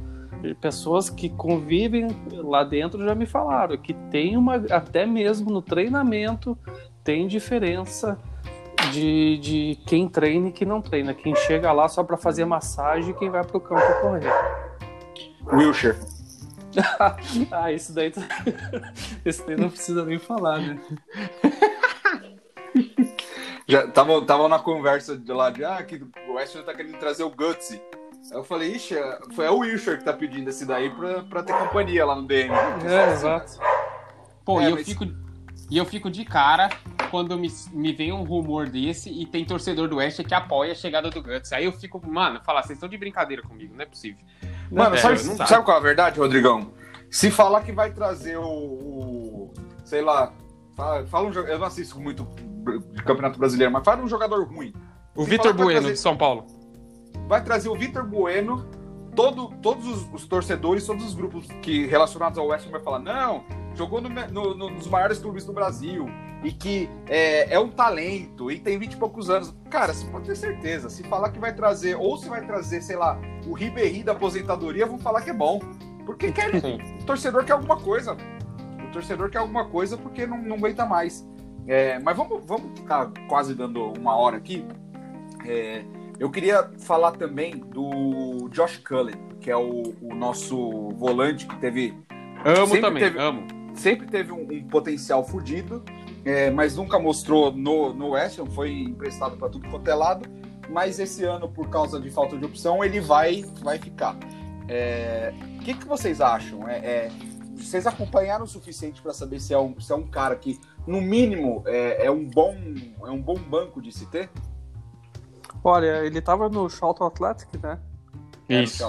pessoas que convivem lá dentro já me falaram que tem uma até mesmo no treinamento tem diferença de, de quem treina e quem não treina. Quem chega lá só para fazer massagem e quem vai pro campo correr. Wilshire. [laughs] Ah isso daí [laughs] esse daí não precisa nem falar né? Já tava, tava na conversa de lá de ah que o West tá querendo trazer o Gutsy Eu falei, ixi, foi a Wilshire que tá pedindo esse daí pra, pra ter companhia lá no DM. É, exato. Pô, É, e eu mas- fico. E eu fico de cara quando me, me vem um rumor desse e tem torcedor do Oeste que apoia a chegada do Guts. Aí eu fico, mano, falar, vocês estão de brincadeira comigo, não é possível. Mano, É, sabe, dá. sabe qual é a verdade, Rodrigão? Se falar que vai trazer o. o- sei lá. Fala, fala um jogador. Eu não assisto muito de Campeonato Brasileiro, mas fala um jogador ruim. O Vitor Bueno, trazer- de São Paulo. Vai trazer o Vitor Bueno, todo, todos os, os torcedores, todos os grupos que relacionados ao West Ham vai falar, não, jogou no, no- no- nos maiores clubes do Brasil e que é, é um talento e tem 20 e poucos anos. Cara, você pode ter certeza, se falar que vai trazer, ou se vai trazer, sei lá, o Ribéry da aposentadoria, vão falar que é bom. Porque quer, o torcedor quer alguma coisa. O torcedor quer alguma coisa porque não, não aguenta mais. É, mas vamos, vamos ficar quase dando uma hora aqui. É, eu queria falar também do Josh Cullen, que é o, o nosso volante que teve Amo Sempre também, teve- amo. sempre teve um, um potencial fudido, é, mas nunca mostrou no, no West Ham, foi emprestado para tudo quanto é lado, mas esse ano, por causa de falta de opção, ele vai, vai ficar. É, O que, que vocês acham? É, é, vocês acompanharam o suficiente para saber se é, um, se é um cara que, no mínimo, é, é um, bom, é um bom banco de se ter? Olha, ele tava no Charlton Athletic, né? É, Isso.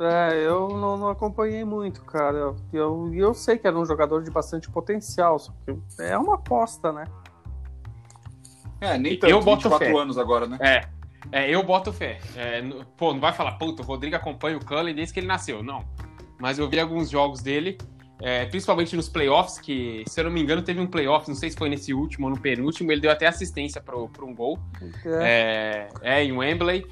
É, eu não, não acompanhei muito, cara. Eu, eu sei que era um jogador de bastante potencial, só que é uma aposta, né? É, nem tanto, Eu boto 24 fé. anos agora, né? É, é, eu boto fé. É, pô, não vai falar, puta, o Rodrigo acompanha o Cullen desde que ele nasceu. Não. Mas eu vi alguns jogos dele, é, principalmente nos playoffs, que, se eu não me engano, teve um playoff, não sei se foi nesse último ou no penúltimo, ele deu até assistência para um gol. É, É, é, em Wembley.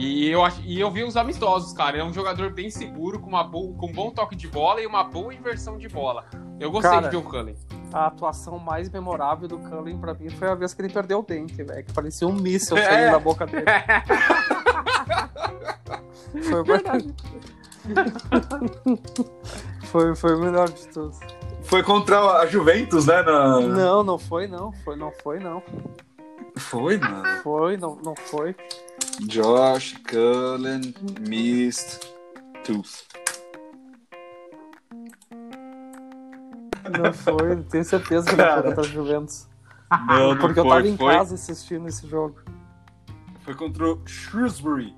E eu, e eu vi os amistosos, cara. É um jogador bem seguro, com, uma bo- com um bom toque de bola e uma boa inversão de bola. Eu gostei Cara, de ver o Cullen. A atuação mais memorável do Cullen pra mim foi a vez que ele perdeu o dente, velho. Que parecia um míssil [laughs] saindo da boca dele. [laughs] Foi verdade. [laughs] [laughs] foi, foi o melhor de tudo. Foi contra a Juventus, né? na- Não, não foi, não. Foi, não foi, não. Foi, mano. Foi, não, não foi. Josh Cullen missed tooth. Não foi. Tenho certeza que não foi contra a Juventus. Não, não [laughs] Porque eu foi, tava em foi, casa assistindo esse jogo. Foi contra o Shrewsbury.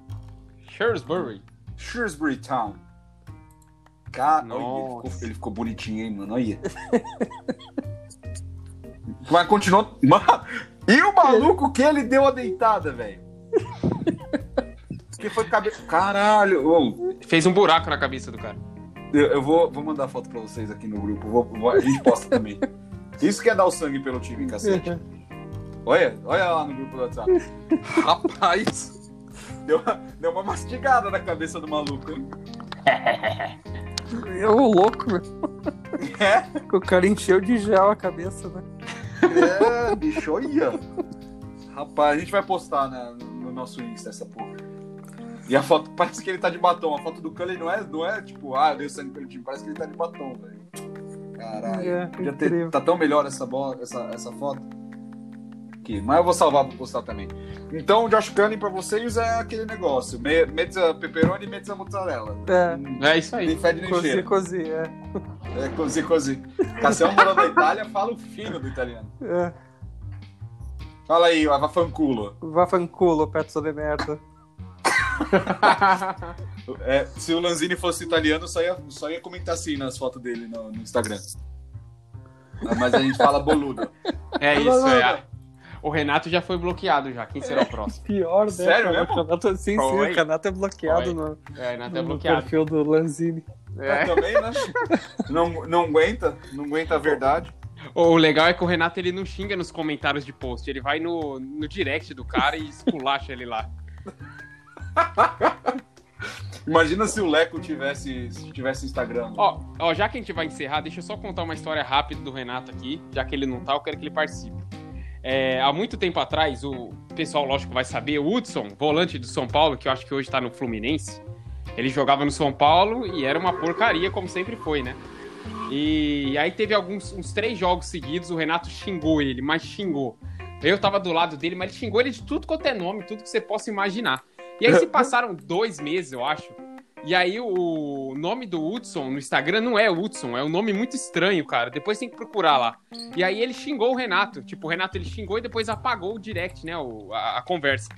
Shrewsbury. Shrewsbury Town. Cara, olha, ele ele ficou bonitinho, hein, mano? Olha. Mas continuou. Mano, e o maluco que ele deu a deitada, velho? Que foi cabeça. Caralho! ô, Fez um buraco na cabeça do cara. eu, eu vou, vou mandar foto pra vocês aqui no grupo. Vou- vou- a gente posta também. Isso que é dar o sangue pelo time, cacete. [laughs] Olha, olha lá no grupo do WhatsApp. Rapaz, deu uma, deu uma mastigada na cabeça do maluco, hein? Eu louco, meu. É, O cara encheu de gel a cabeça, né? é, bicho, olha. Rapaz, a gente vai postar né, no nosso Insta essa porra. E a foto, parece que ele tá de batom. A foto do Cullen não é, não é tipo, ah, eu dei sangue pelo time. Parece que ele tá de batom, velho. Caralho. É, Podia ter, incrível. tá tão melhor essa, bola, essa, essa foto. Aqui, mas eu vou salvar pra postar também. Então, o Josh Cullen pra vocês é aquele negócio: me- mezza pepperoni e mezza mozzarella. É. Hum, É isso Nem aí. fede nem Cozi, cozi, é. É così così. Cassião morando na Itália, fala o fino do italiano. é. Fala aí, a Vafanculo. Vafanculo, pezzo de merda. [laughs] É, se o Lanzini fosse italiano, só ia, só ia comentar assim nas fotos dele no, no Instagram. Mas a gente fala boludo. É isso, é. O Renato já foi bloqueado já. Quem será o [laughs] próximo? Pior, né? Sério cara? mesmo? O Renato, sim, sim, Foi. o Renato é bloqueado no, É, Renato é no bloqueado. perfil do Lanzini. É. também, né? Não, não aguenta, não aguenta a verdade. O legal é que o Renato ele não xinga nos comentários de post, ele vai no, no direct do cara e esculacha ele lá. [laughs] Imagina se o Leco tivesse, se tivesse Instagram. Ó, ó, já que a gente vai encerrar, deixa eu só contar uma história rápida do Renato aqui, já que ele não tá, eu quero que ele participe. É, há muito tempo atrás, o pessoal, lógico, vai saber, o Hudson, volante do São Paulo, que eu acho que hoje tá no Fluminense, ele jogava no São Paulo e era uma porcaria, como sempre foi, né? E aí teve alguns uns três jogos seguidos, o Renato xingou ele, mas xingou. Eu tava do lado dele, mas ele xingou ele de tudo quanto é nome, tudo que você possa imaginar. E aí se [laughs] passaram dois meses, eu acho. E aí o nome do Hudson no Instagram não é Hudson, é um nome muito estranho, cara. Depois tem que procurar lá. E aí ele xingou o Renato. Tipo, o Renato ele xingou e depois apagou o direct, né? O, a, a conversa.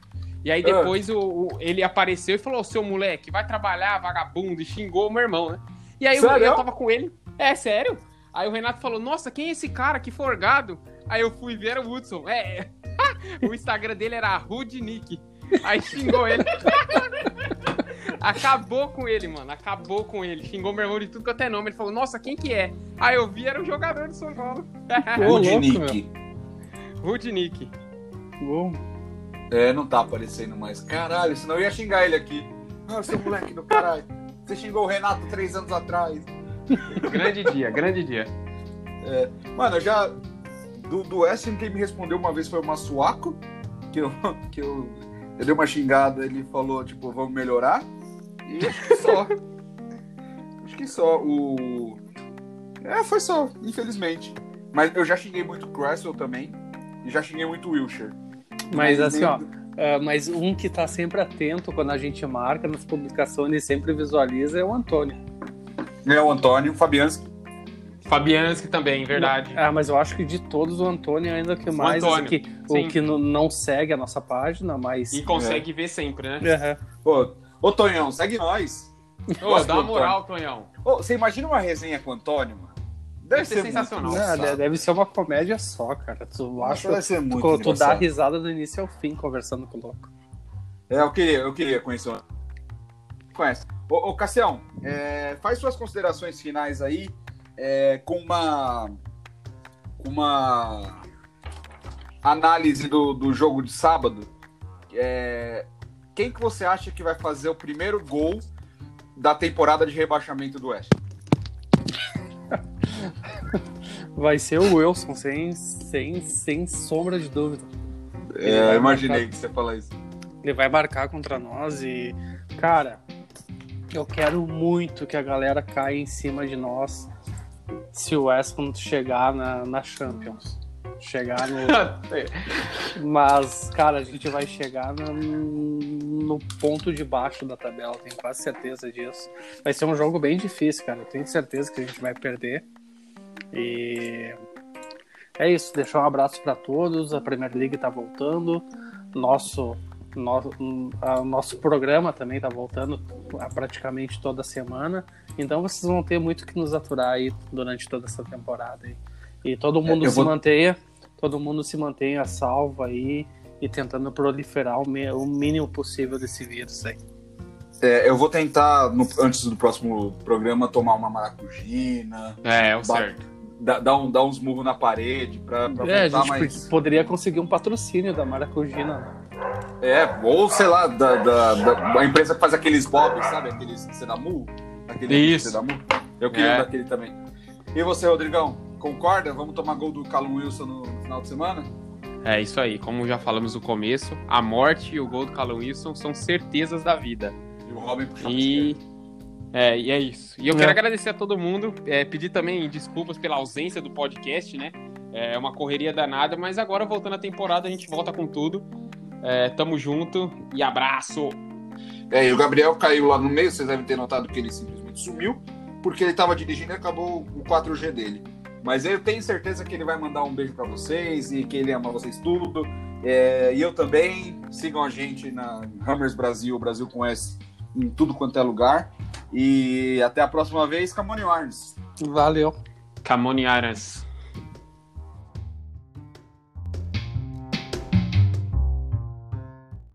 E aí depois o, o- ele apareceu e falou: seu moleque, vai trabalhar, vagabundo, e xingou o meu irmão, né? E aí Sério? eu tava com ele. É, sério? Aí o Renato falou: Nossa, quem é esse cara? Que forgado. Aí eu fui ver o Hudson. É, [laughs] o Instagram dele era Rudnick. Aí xingou ele. [laughs] Acabou com ele, mano. Acabou com ele. Xingou meu irmão de tudo quanto é nome. Ele falou, nossa, quem que é? Aí eu vi, era um jogador de São Paulo. Rudnick. [laughs] Rudnick. Bom, É, não tá aparecendo mais. Caralho, senão eu ia xingar ele aqui. Ah, seu moleque do caralho. Você xingou o Renato três anos atrás. Grande dia, grande dia. Mano, eu já. Do, do quem me respondeu uma vez foi o Massuaco, que eu, [laughs] que eu, eu dei uma xingada, ele falou, tipo, vamos melhorar. E acho que só. [laughs] acho que só. O. É, foi só, infelizmente. Mas eu já xinguei muito o Cresswell também. E já xinguei muito o Wilshire. mas assim, ó, é, mas um que tá sempre atento quando a gente marca nas publicações e sempre visualiza é o Antônio. É o Antônio, o Fabianski. Fabianski também, verdade. Ah, mas eu acho que de todos o Antônio é ainda que mais Antônio, assim, que, sim. o que não segue a nossa página, mas E consegue ver sempre, né? Aham. Pô, ô Tonhão, segue nós. Ô, dá uma moral, Tonhão. Ô, você imagina uma resenha com o Antônio, mano? Deve ser sensacional. Não, deve ser uma comédia só, cara. Tu acha deve ser tu, muito tu dá engraçado. risada do início ao fim conversando com o louco. É, eu queria, eu queria conhecer o Conhece. Ô, ô Cassião, é, faz suas considerações finais aí é, com uma uma análise do, do jogo de sábado. É, quem que você acha que vai fazer o primeiro gol da temporada de rebaixamento do Oeste? [laughs] Vai ser o Wilson, sem, sem, sem sombra de dúvida. É, eu imaginei marcar- que você falar isso. Ele vai marcar contra nós e, cara, eu quero muito que a galera caia em cima de nós se o West Ham chegar na, na Champions. Chegar no. [laughs] Mas, cara, a gente vai chegar no, no ponto de baixo da tabela, tenho quase certeza disso. Vai ser um jogo bem difícil, cara. Eu tenho certeza que a gente vai perder. E é isso, deixar um abraço para todos. A Premier League tá voltando. Nosso nosso, a- nosso programa também tá voltando a praticamente toda semana. Então vocês vão ter muito que nos aturar aí durante toda essa temporada aí. E todo mundo eu se vou- mantenha, todo mundo se mantenha salvo aí e tentando proliferar o, me- o mínimo possível desse vírus aí. É, eu vou tentar, no- antes do próximo programa, tomar uma maracujina, É, é o Ba- certo. dar, dar, um, dar uns murros na parede pra, pra É, a voltar gente poderia conseguir um patrocínio da Maracujina. né? É, ou sei lá, da, da, da, da empresa que faz aqueles bobs, sabe? Aqueles Sedamu. Aquele Isso. Sedamu. Eu queria É. um daquele também. E você, Rodrigão, concorda? Vamos tomar gol do Callum Wilson no, final de semana? É isso aí. Como já falamos no começo, a morte e o gol do Callum Wilson são certezas da vida. E o Robin E é, e é isso. E eu É. quero agradecer a todo mundo, é, pedir também desculpas pela ausência do podcast, né? É uma correria danada, mas agora voltando à temporada a gente volta com tudo. É, tamo junto e abraço. É, e o Gabriel caiu lá no meio, vocês devem ter notado que ele simplesmente sumiu, porque ele tava dirigindo e acabou o 4G dele. Mas eu tenho certeza que ele vai mandar um beijo pra vocês e que ele ama vocês tudo. É, e eu também. Sigam a gente na Hammers Brasil, Brasil com S, em tudo quanto é lugar. E até a próxima vez, Camone Arns. Valeu. Camoniaras.